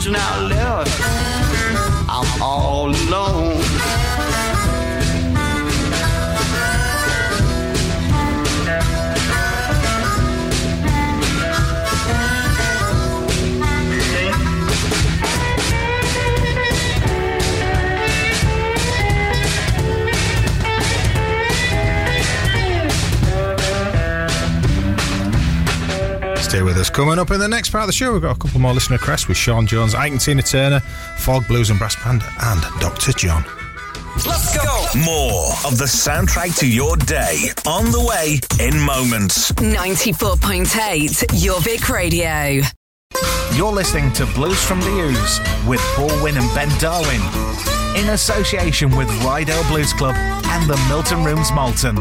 Speaker 9: Just now left. I'm all alone.
Speaker 2: With us. Coming up in the next part of the show, we've got a couple more listener crests with Shawn Jones, Ike and Tina Turner, Fog Blues and Brass Band, and Dr. John.
Speaker 11: Let's go. More of the soundtrack to your day on the way in moments.
Speaker 8: 94.8 Jorvik Radio.
Speaker 11: You're listening to Blues from the Ouse with Paul Winn and Ben Darwin in association with Ryedale Blues Club and the Milton Rooms Malton.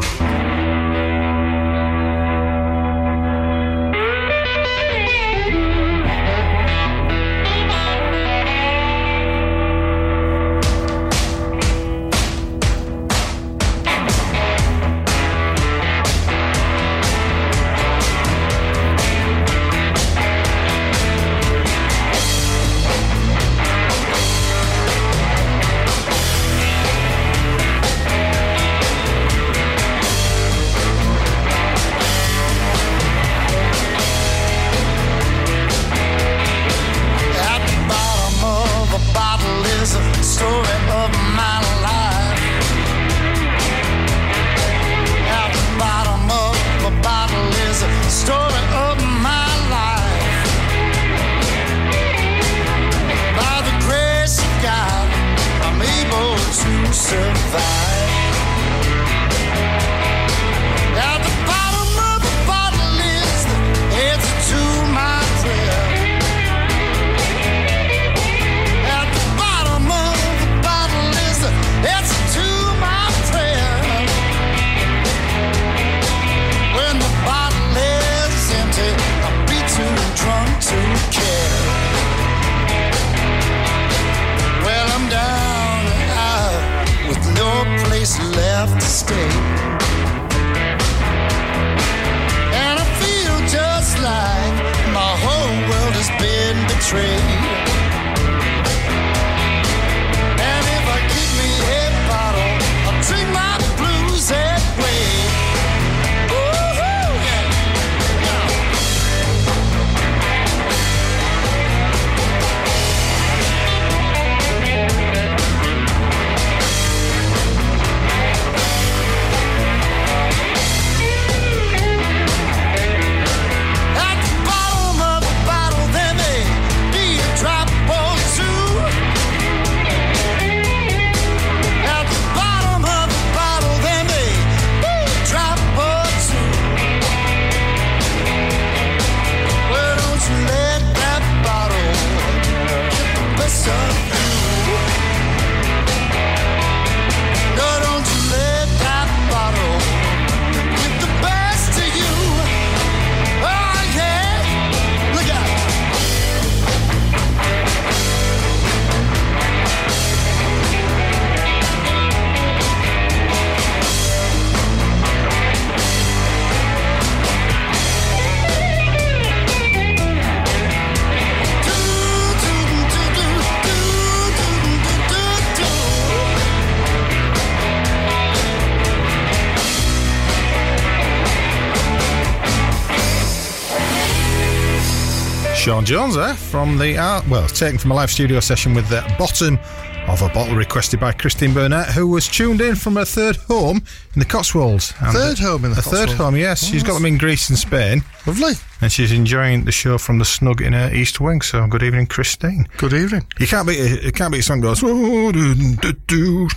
Speaker 2: Jones there from the uh, well, taken from a live studio session with the bottom of a bottle requested by Christine Burnett, who was tuned in from her third home in the Cotswolds. And
Speaker 3: Third home in the
Speaker 2: a third home, yes. She's got them in Greece and Spain,
Speaker 3: Lovely.
Speaker 2: and she's enjoying the show from the snug in her east wing. So, good evening, Christine.
Speaker 3: Good evening.
Speaker 2: You can't be you can't be a song goes. "Oh,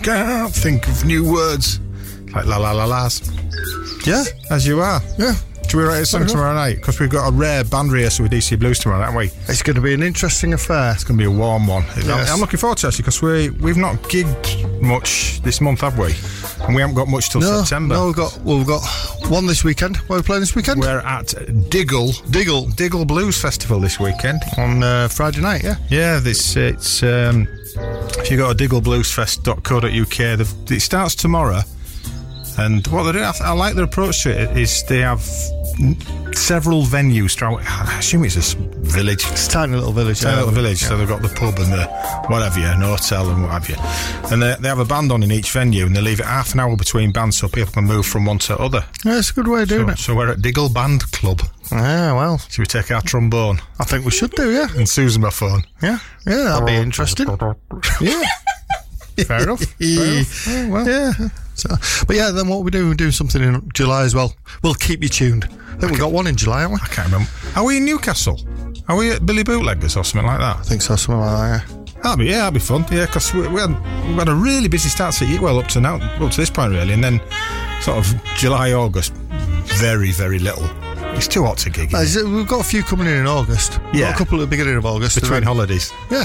Speaker 2: can't think of new words like la la la las.
Speaker 3: Yeah,
Speaker 2: As you are.
Speaker 3: yeah.
Speaker 2: Should we write a song tomorrow night? Because we've got a rare band rehearsal with DC Blues tomorrow, haven't we?
Speaker 3: It's going to be an interesting affair.
Speaker 2: It's going to be a warm one. I'm-
Speaker 3: Yes.
Speaker 2: I'm looking forward to it actually because we we've not gigged much this month, have we? And we haven't got much till
Speaker 3: No,
Speaker 2: September.
Speaker 3: no, we've got well, we've got one this weekend. What are we playing this weekend?
Speaker 2: We're at Diggle
Speaker 3: Diggle
Speaker 2: Diggle Blues Festival this weekend.
Speaker 3: on uh, Friday night. Yeah,
Speaker 2: Yeah, this it's um, if you go to digglebluesfest.co.uk, the- it starts tomorrow. And what they do, I, I like their approach to it. Is they have several venues throughout. I assume it's a village,
Speaker 3: it's a tiny little village.
Speaker 2: tiny
Speaker 3: yeah.
Speaker 2: little village. So they've got the pub and the whatever, you, an hotel and what have you. And they, they have a band on in each venue, and they leave it half an hour between bands so people can move from one to other.
Speaker 3: Yeah, it's a good way of doing
Speaker 2: So,
Speaker 3: it.
Speaker 2: so we're at Diggle Band Club.
Speaker 3: Ah, well,
Speaker 2: Should we take our trombone
Speaker 3: I think we should do. Yeah,
Speaker 2: and Susan my phone?
Speaker 3: yeah, yeah. That'll be interesting. Yeah.
Speaker 2: Fair enough. Fair enough.
Speaker 3: Oh, well, yeah. So, but yeah, then what we do? We do something in July as well. We'll keep you tuned. I think we got one in July, haven't we?
Speaker 2: I can't remember. Are we in Newcastle? Are we at Billy Bootleggers or something like that?
Speaker 3: I think so, something like that. Yeah.
Speaker 2: That'll be yeah, that'll be fun. Yeah, because we, we, had, we had a really busy start to the year, well up to now, up to this point really, and then sort of July, August, very very little. It's too hot to gig
Speaker 3: Uh, it- We've got a few coming in in August. We've
Speaker 2: Yeah.
Speaker 3: got a couple at the beginning of August.
Speaker 2: between holidays.
Speaker 3: yeah.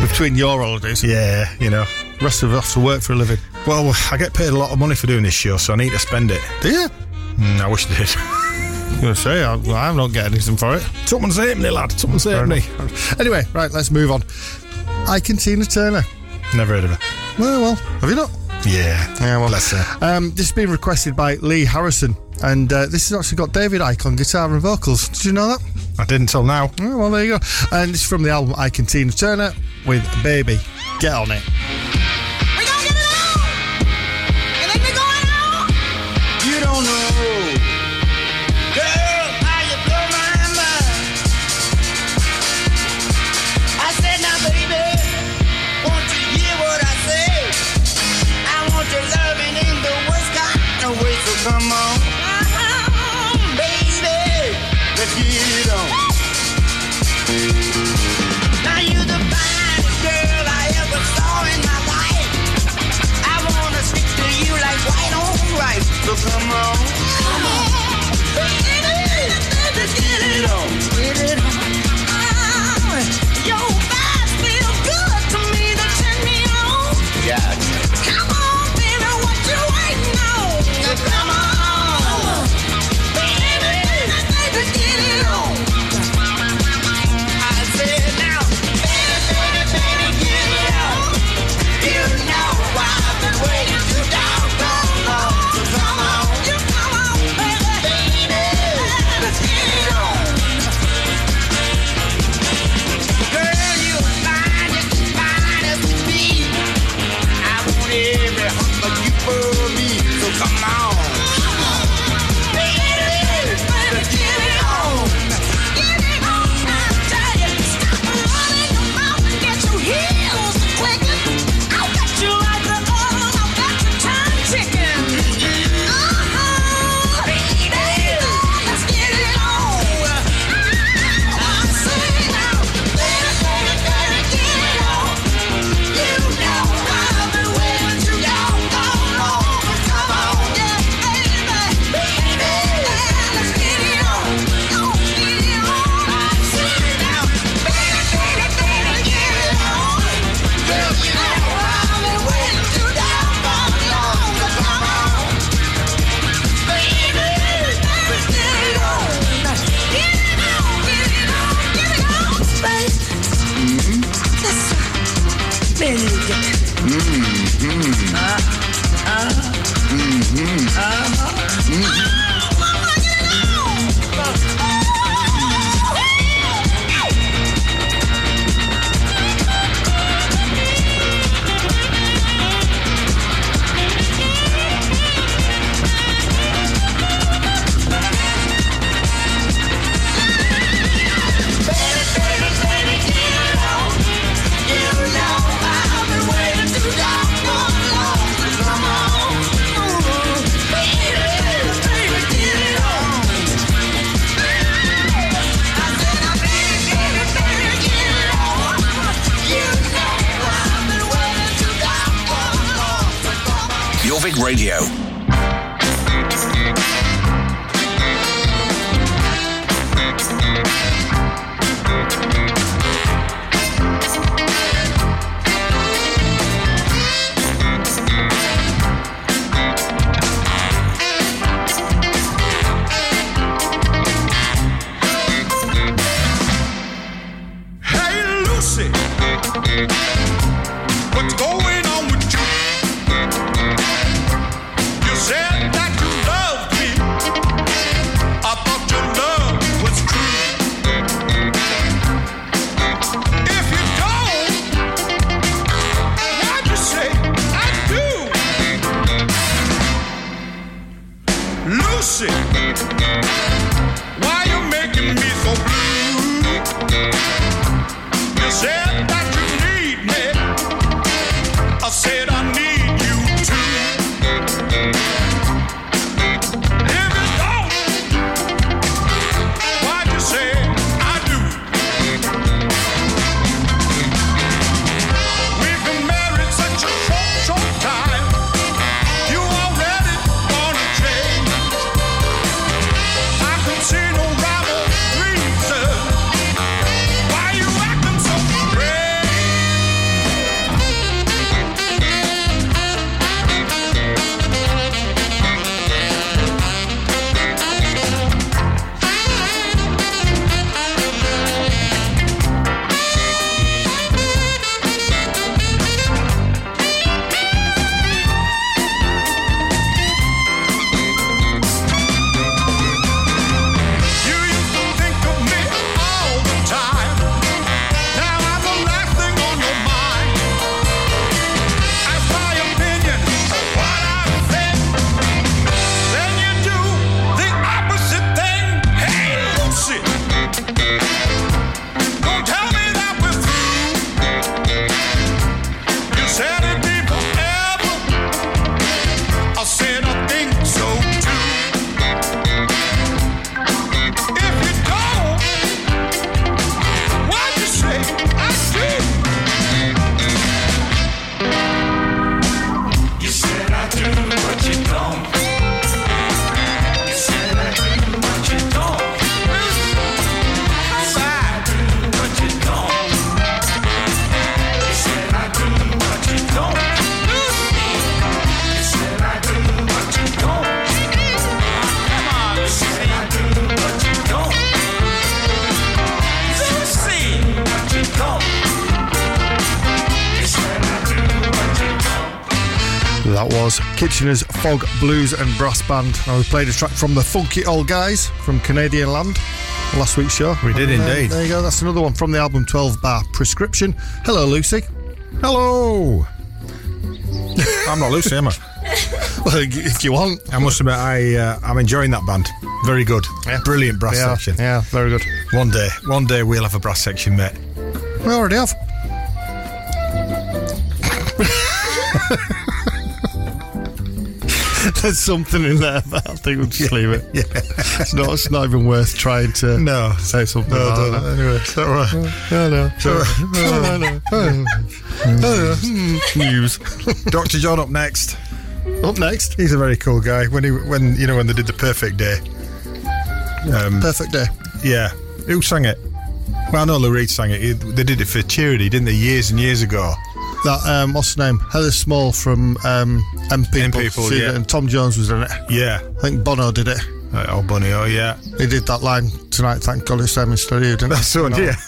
Speaker 3: Between your holidays.
Speaker 2: Yeah, you know.
Speaker 3: The rest of us have to work for a living.
Speaker 2: Well, I get paid a lot of money for doing this show, so I need to spend it.
Speaker 3: Do you?
Speaker 2: Mm, I wish I did.
Speaker 3: I'm going to say, I, well, I'm not getting anything for it.
Speaker 2: Someone's halfpenny, lad. Someone's halfpenny.
Speaker 3: Anyway, right, let's move on. Ike and Tina Turner.
Speaker 2: Never heard of her.
Speaker 3: Well, well, have you not?
Speaker 2: Yeah.
Speaker 3: Yeah, well,
Speaker 2: Bless her.
Speaker 3: Um, this has been requested by Lee Harrison, and uh, this has actually got David Icke on guitar and vocals. Did you know that?
Speaker 2: I didn't till now.
Speaker 3: Oh, well, there you go. And it's from the album Ike and Tina Turner with Baby. Get on it.
Speaker 5: come on. Come on, baby. Let's get on. Now you the finest girl I ever saw in my life. I wanna stick to you like white on rice. So come on.
Speaker 3: Kitchener's Fog Blues and Brass Band. Now we played a track from the Funky Old Guys from Canadian Land last week's show.
Speaker 2: We did
Speaker 3: And, uh,
Speaker 2: indeed.
Speaker 3: there you go. That's another one from the album 12 Bar Prescription. Hello, Lucy.
Speaker 2: Hello. I'm not Lucy, am I?
Speaker 3: well, if you want.
Speaker 2: I must admit, I, uh, I'm enjoying that band. Very good. Yeah. Brilliant brass
Speaker 3: Yeah,
Speaker 2: section.
Speaker 3: yeah, very good.
Speaker 2: One day, one day we'll have a brass section, mate.
Speaker 3: We already have. There's something in there, but I think we'll just leave it.
Speaker 2: Yeah.
Speaker 3: It's not, it's not even worth trying to
Speaker 2: No.
Speaker 3: say something
Speaker 2: No, don't.
Speaker 3: that.
Speaker 2: Anyway, is that right?
Speaker 3: No, no.
Speaker 2: So-
Speaker 3: no, no. News.
Speaker 2: Dr. John up next.
Speaker 3: Up next.
Speaker 2: He's a very cool guy. When he, when you know, when they did the Perfect Day. Um,
Speaker 3: Perfect day.
Speaker 2: yeah. Who sang it? Well, I know Lou Reed sang it. They did it for charity, didn't they? Years and years ago.
Speaker 3: That um, what's the name? Heather Small from um, M People.
Speaker 2: M People, yeah.
Speaker 3: And Tom Jones was in it.
Speaker 2: Yeah.
Speaker 3: I think Bono did it.
Speaker 2: Uh, oh, Bunny. Oh, yeah.
Speaker 3: He did that line tonight. Thank God it's them instead of you, didn't
Speaker 2: That's
Speaker 3: he?
Speaker 2: one.
Speaker 3: You know?
Speaker 2: Yeah.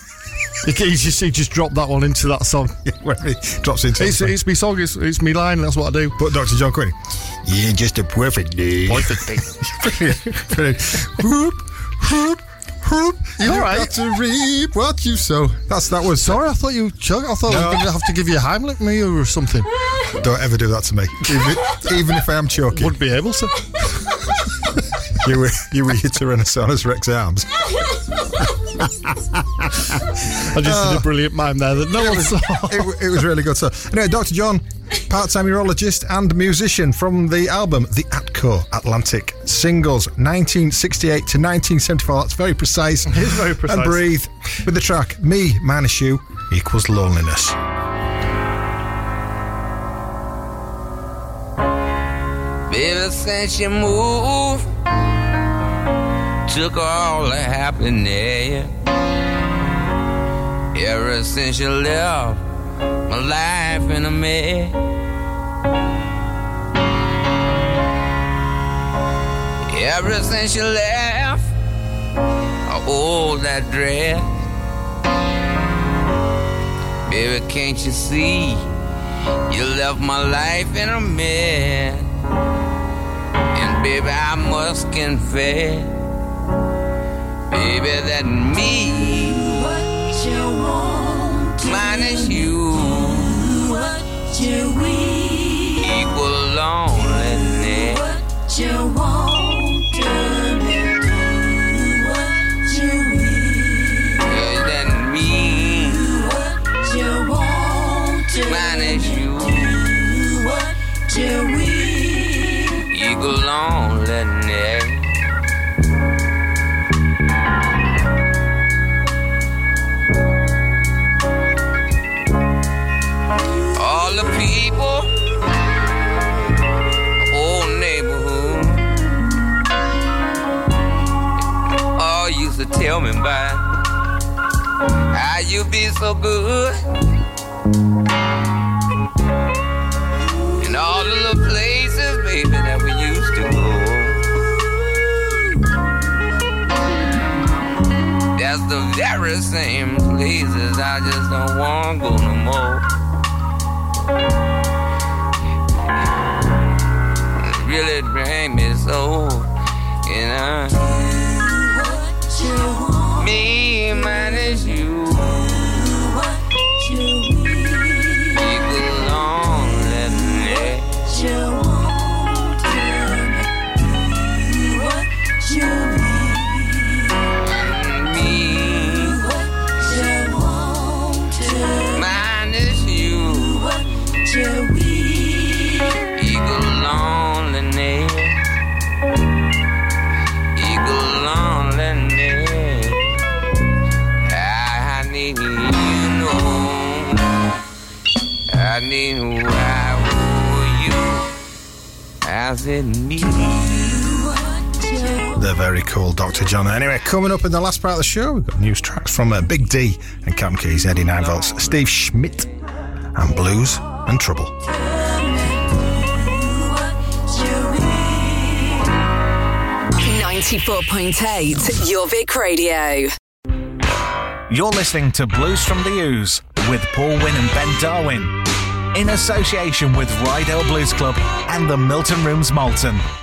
Speaker 3: He, he just he just dropped that one into that song.
Speaker 2: when he drops into
Speaker 3: It's, it's me song. It's, it's me line. That's what I do.
Speaker 2: But Dr. John Quinn. Yeah, just a perfect day.
Speaker 3: Perfect day.
Speaker 2: Brilliant. Brilliant. Whoop, whoop, whoop. You
Speaker 3: all right?
Speaker 2: got to reap what you sow. That's that was.
Speaker 3: Sorry, I thought you chug. I thought I
Speaker 2: No.
Speaker 3: was going to have to give you a Heimlich me or something.
Speaker 2: Don't ever do that to me. Even, even if I am choking.
Speaker 3: Would be able to.
Speaker 2: You were you were your Tyrannosaurus Rex arms.
Speaker 3: I just did a oh. brilliant mime there that no one saw.
Speaker 2: It, it was really good. So, anyway, Dr. John, part-time urologist and musician from the album The Atco Atlantic Singles, 1968 to 1974. That's very precise.
Speaker 3: It is very precise.
Speaker 2: And breathe with the track "Me minus you equals loneliness."
Speaker 12: Ever since you moved, took all the happiness. Ever since you left, my life in a mess. Ever since you left, I owe that dress. Baby, can't you see? You left my life in a mess. And baby, I must confess, baby, that me,
Speaker 13: What you want
Speaker 12: minus you, equal loneliness.
Speaker 13: What you want to
Speaker 12: minus you,
Speaker 13: What you
Speaker 12: equal loneliness. Tell me why. how you be so good. And all the little places, baby, that we used to go. That's the very same places I just don't want to go no more. It really drained me so, you know. Me minus you. I said me.
Speaker 2: The very cool Dr. John. Anyway, coming up in the last part of the show, we've got news tracks from uh, Big D and Cam Keys, Eddie Nine Volts, Steve Schmitt, and Blues and Trouble.
Speaker 8: 94.8 Jorvik Radio.
Speaker 7: You're listening to Blues from the Ouse with Paul Winn and Ben Darwin. In association with Ryedale Blues Club and the Milton Rooms Malton.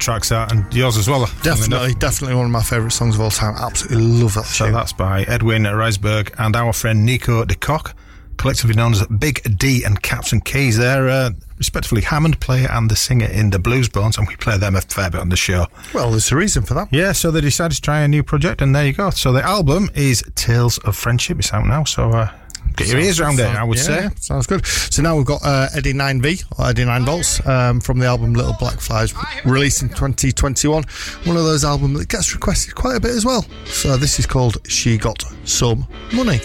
Speaker 2: Favourite tracks out, and yours as well.
Speaker 11: Definitely, definitely one of my favourite songs of all time. Absolutely love that
Speaker 2: So
Speaker 11: tune.
Speaker 2: that's by Edwin Risbourg and our friend Nico De Cock, collectively known as Big D and Captain Keys. They're uh, respectively Hammond player and the singer in the Blues Bones, and we play them a fair bit on the show.
Speaker 11: Well, there's a reason for that.
Speaker 2: Yeah, so they decided to try a new project, and there you go. So the album is Tales of Friendship. It's out now, so uh, get your ears around it, I would
Speaker 11: Yeah,
Speaker 2: say.
Speaker 11: yeah, sounds good. So now we've got uh, Eddie 9V, or Eddie 9 Volts, um, from the album Little Black Flies, released in 2021. One of those albums that gets requested quite a bit as well. So this is called She Got Some Money.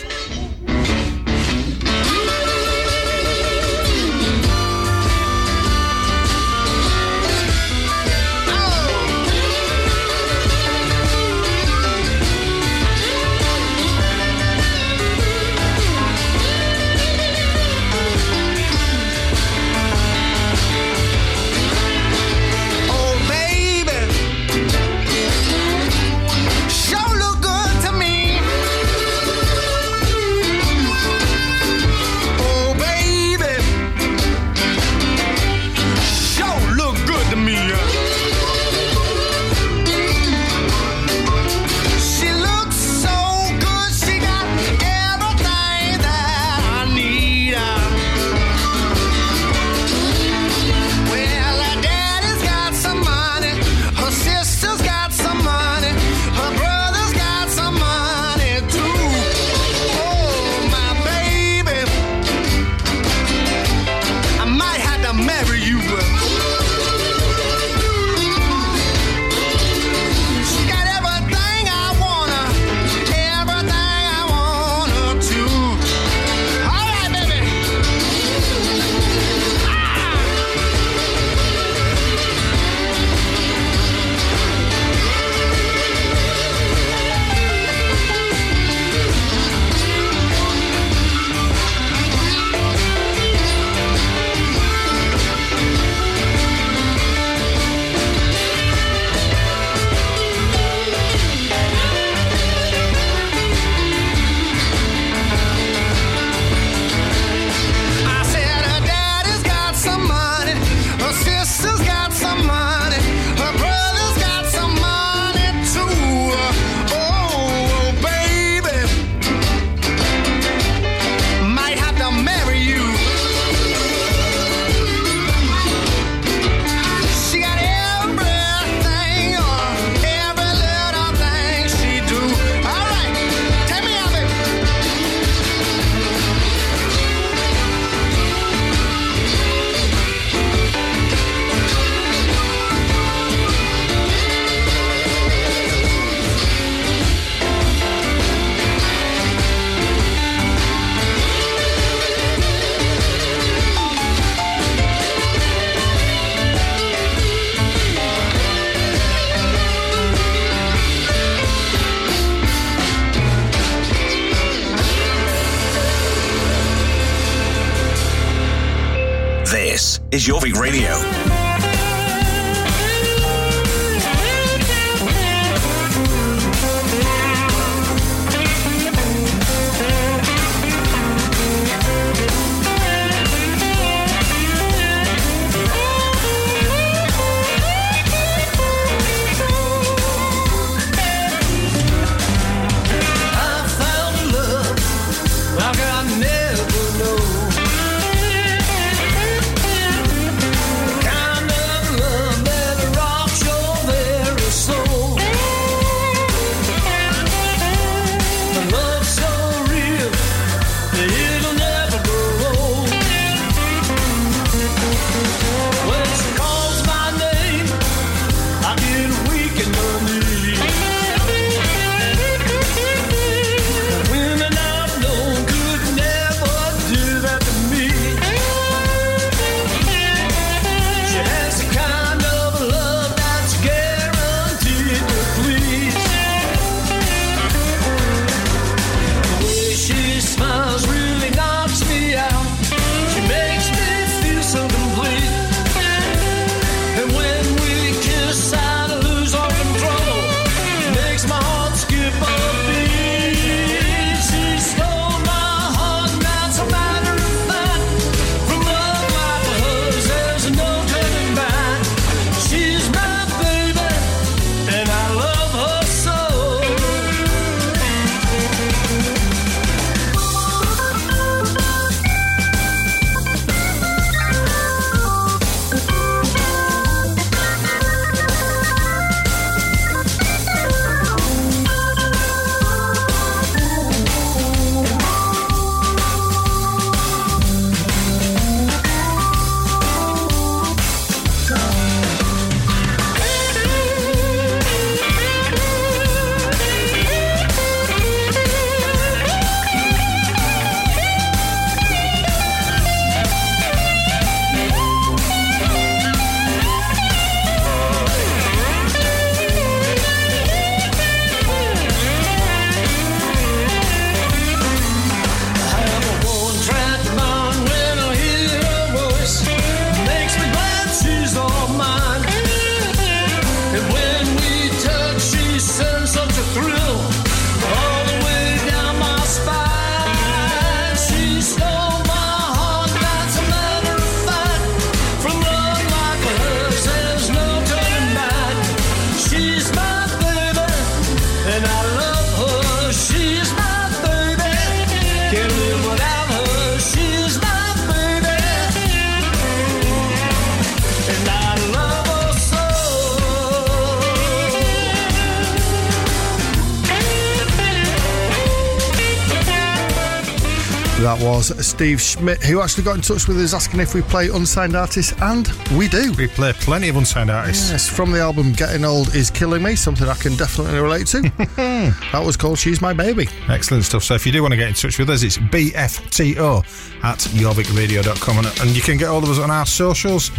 Speaker 3: Steve Schmitt, who actually got in touch with us asking if we play unsigned artists, and we do.
Speaker 2: We play plenty of unsigned artists.
Speaker 3: Yes, from the album Getting Old Is Killing Me, something I can definitely relate to. that was called She's My Baby.
Speaker 2: Excellent stuff. So if you do want to get in touch with us, it's bfto at jorvikradio.com. And, and you can get all of us on our socials,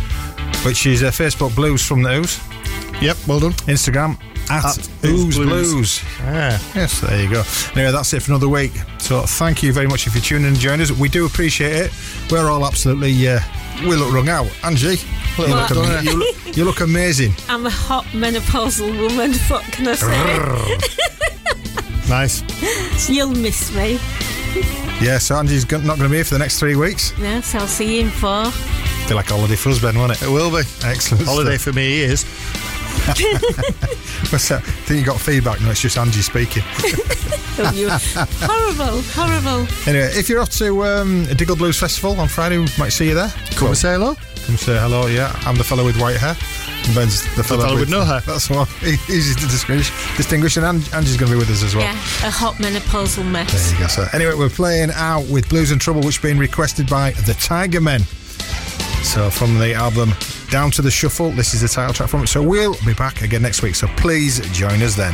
Speaker 2: which is uh, Facebook Blues from the Ouse.
Speaker 3: Yep, well done.
Speaker 2: Instagram at,
Speaker 3: At
Speaker 2: Ouse
Speaker 3: Ouse
Speaker 2: Blues.
Speaker 3: Blues. Yeah.
Speaker 2: Yes, there you go. Anyway, that's it for another week. So thank you very much if you're tuning in and joining us. We do appreciate it. We're all absolutely, uh, we look wrung out. Angie, you look,
Speaker 4: What?
Speaker 2: am- you, look, you look amazing.
Speaker 4: I'm a hot menopausal woman. What can I say?
Speaker 3: Nice.
Speaker 4: You'll miss me.
Speaker 2: Yeah, so Angie's go- not going to be here for the next three weeks.
Speaker 4: Yes, I'll see you in four.
Speaker 2: Feel like a holiday for us, Ben, won't it?
Speaker 3: It will be.
Speaker 2: Excellent.
Speaker 3: Holiday
Speaker 2: stuff.
Speaker 3: for me is.
Speaker 2: What's that? I think you got feedback. No, it's just Angie speaking.
Speaker 4: Oh, you- horrible, horrible.
Speaker 2: Anyway, if you're off to um, Diggle Blues Festival on Friday, we might see you there.
Speaker 3: Come and say hello.
Speaker 2: Come say hello, yeah. I'm the fellow with white hair. And Ben's the fellow,
Speaker 3: fellow with no hair.
Speaker 2: That's what easy to distinguish. Distinguish, and Ang- Angie's going to be with us as well.
Speaker 4: Yeah, a hot menopausal mess.
Speaker 2: There you go. So anyway, we're playing out with Blues and Trouble, which has been requested by the Tiger Men. So from the album Down to the Shuffle, this is the title track from it. So we'll be back again next week. So please join us then.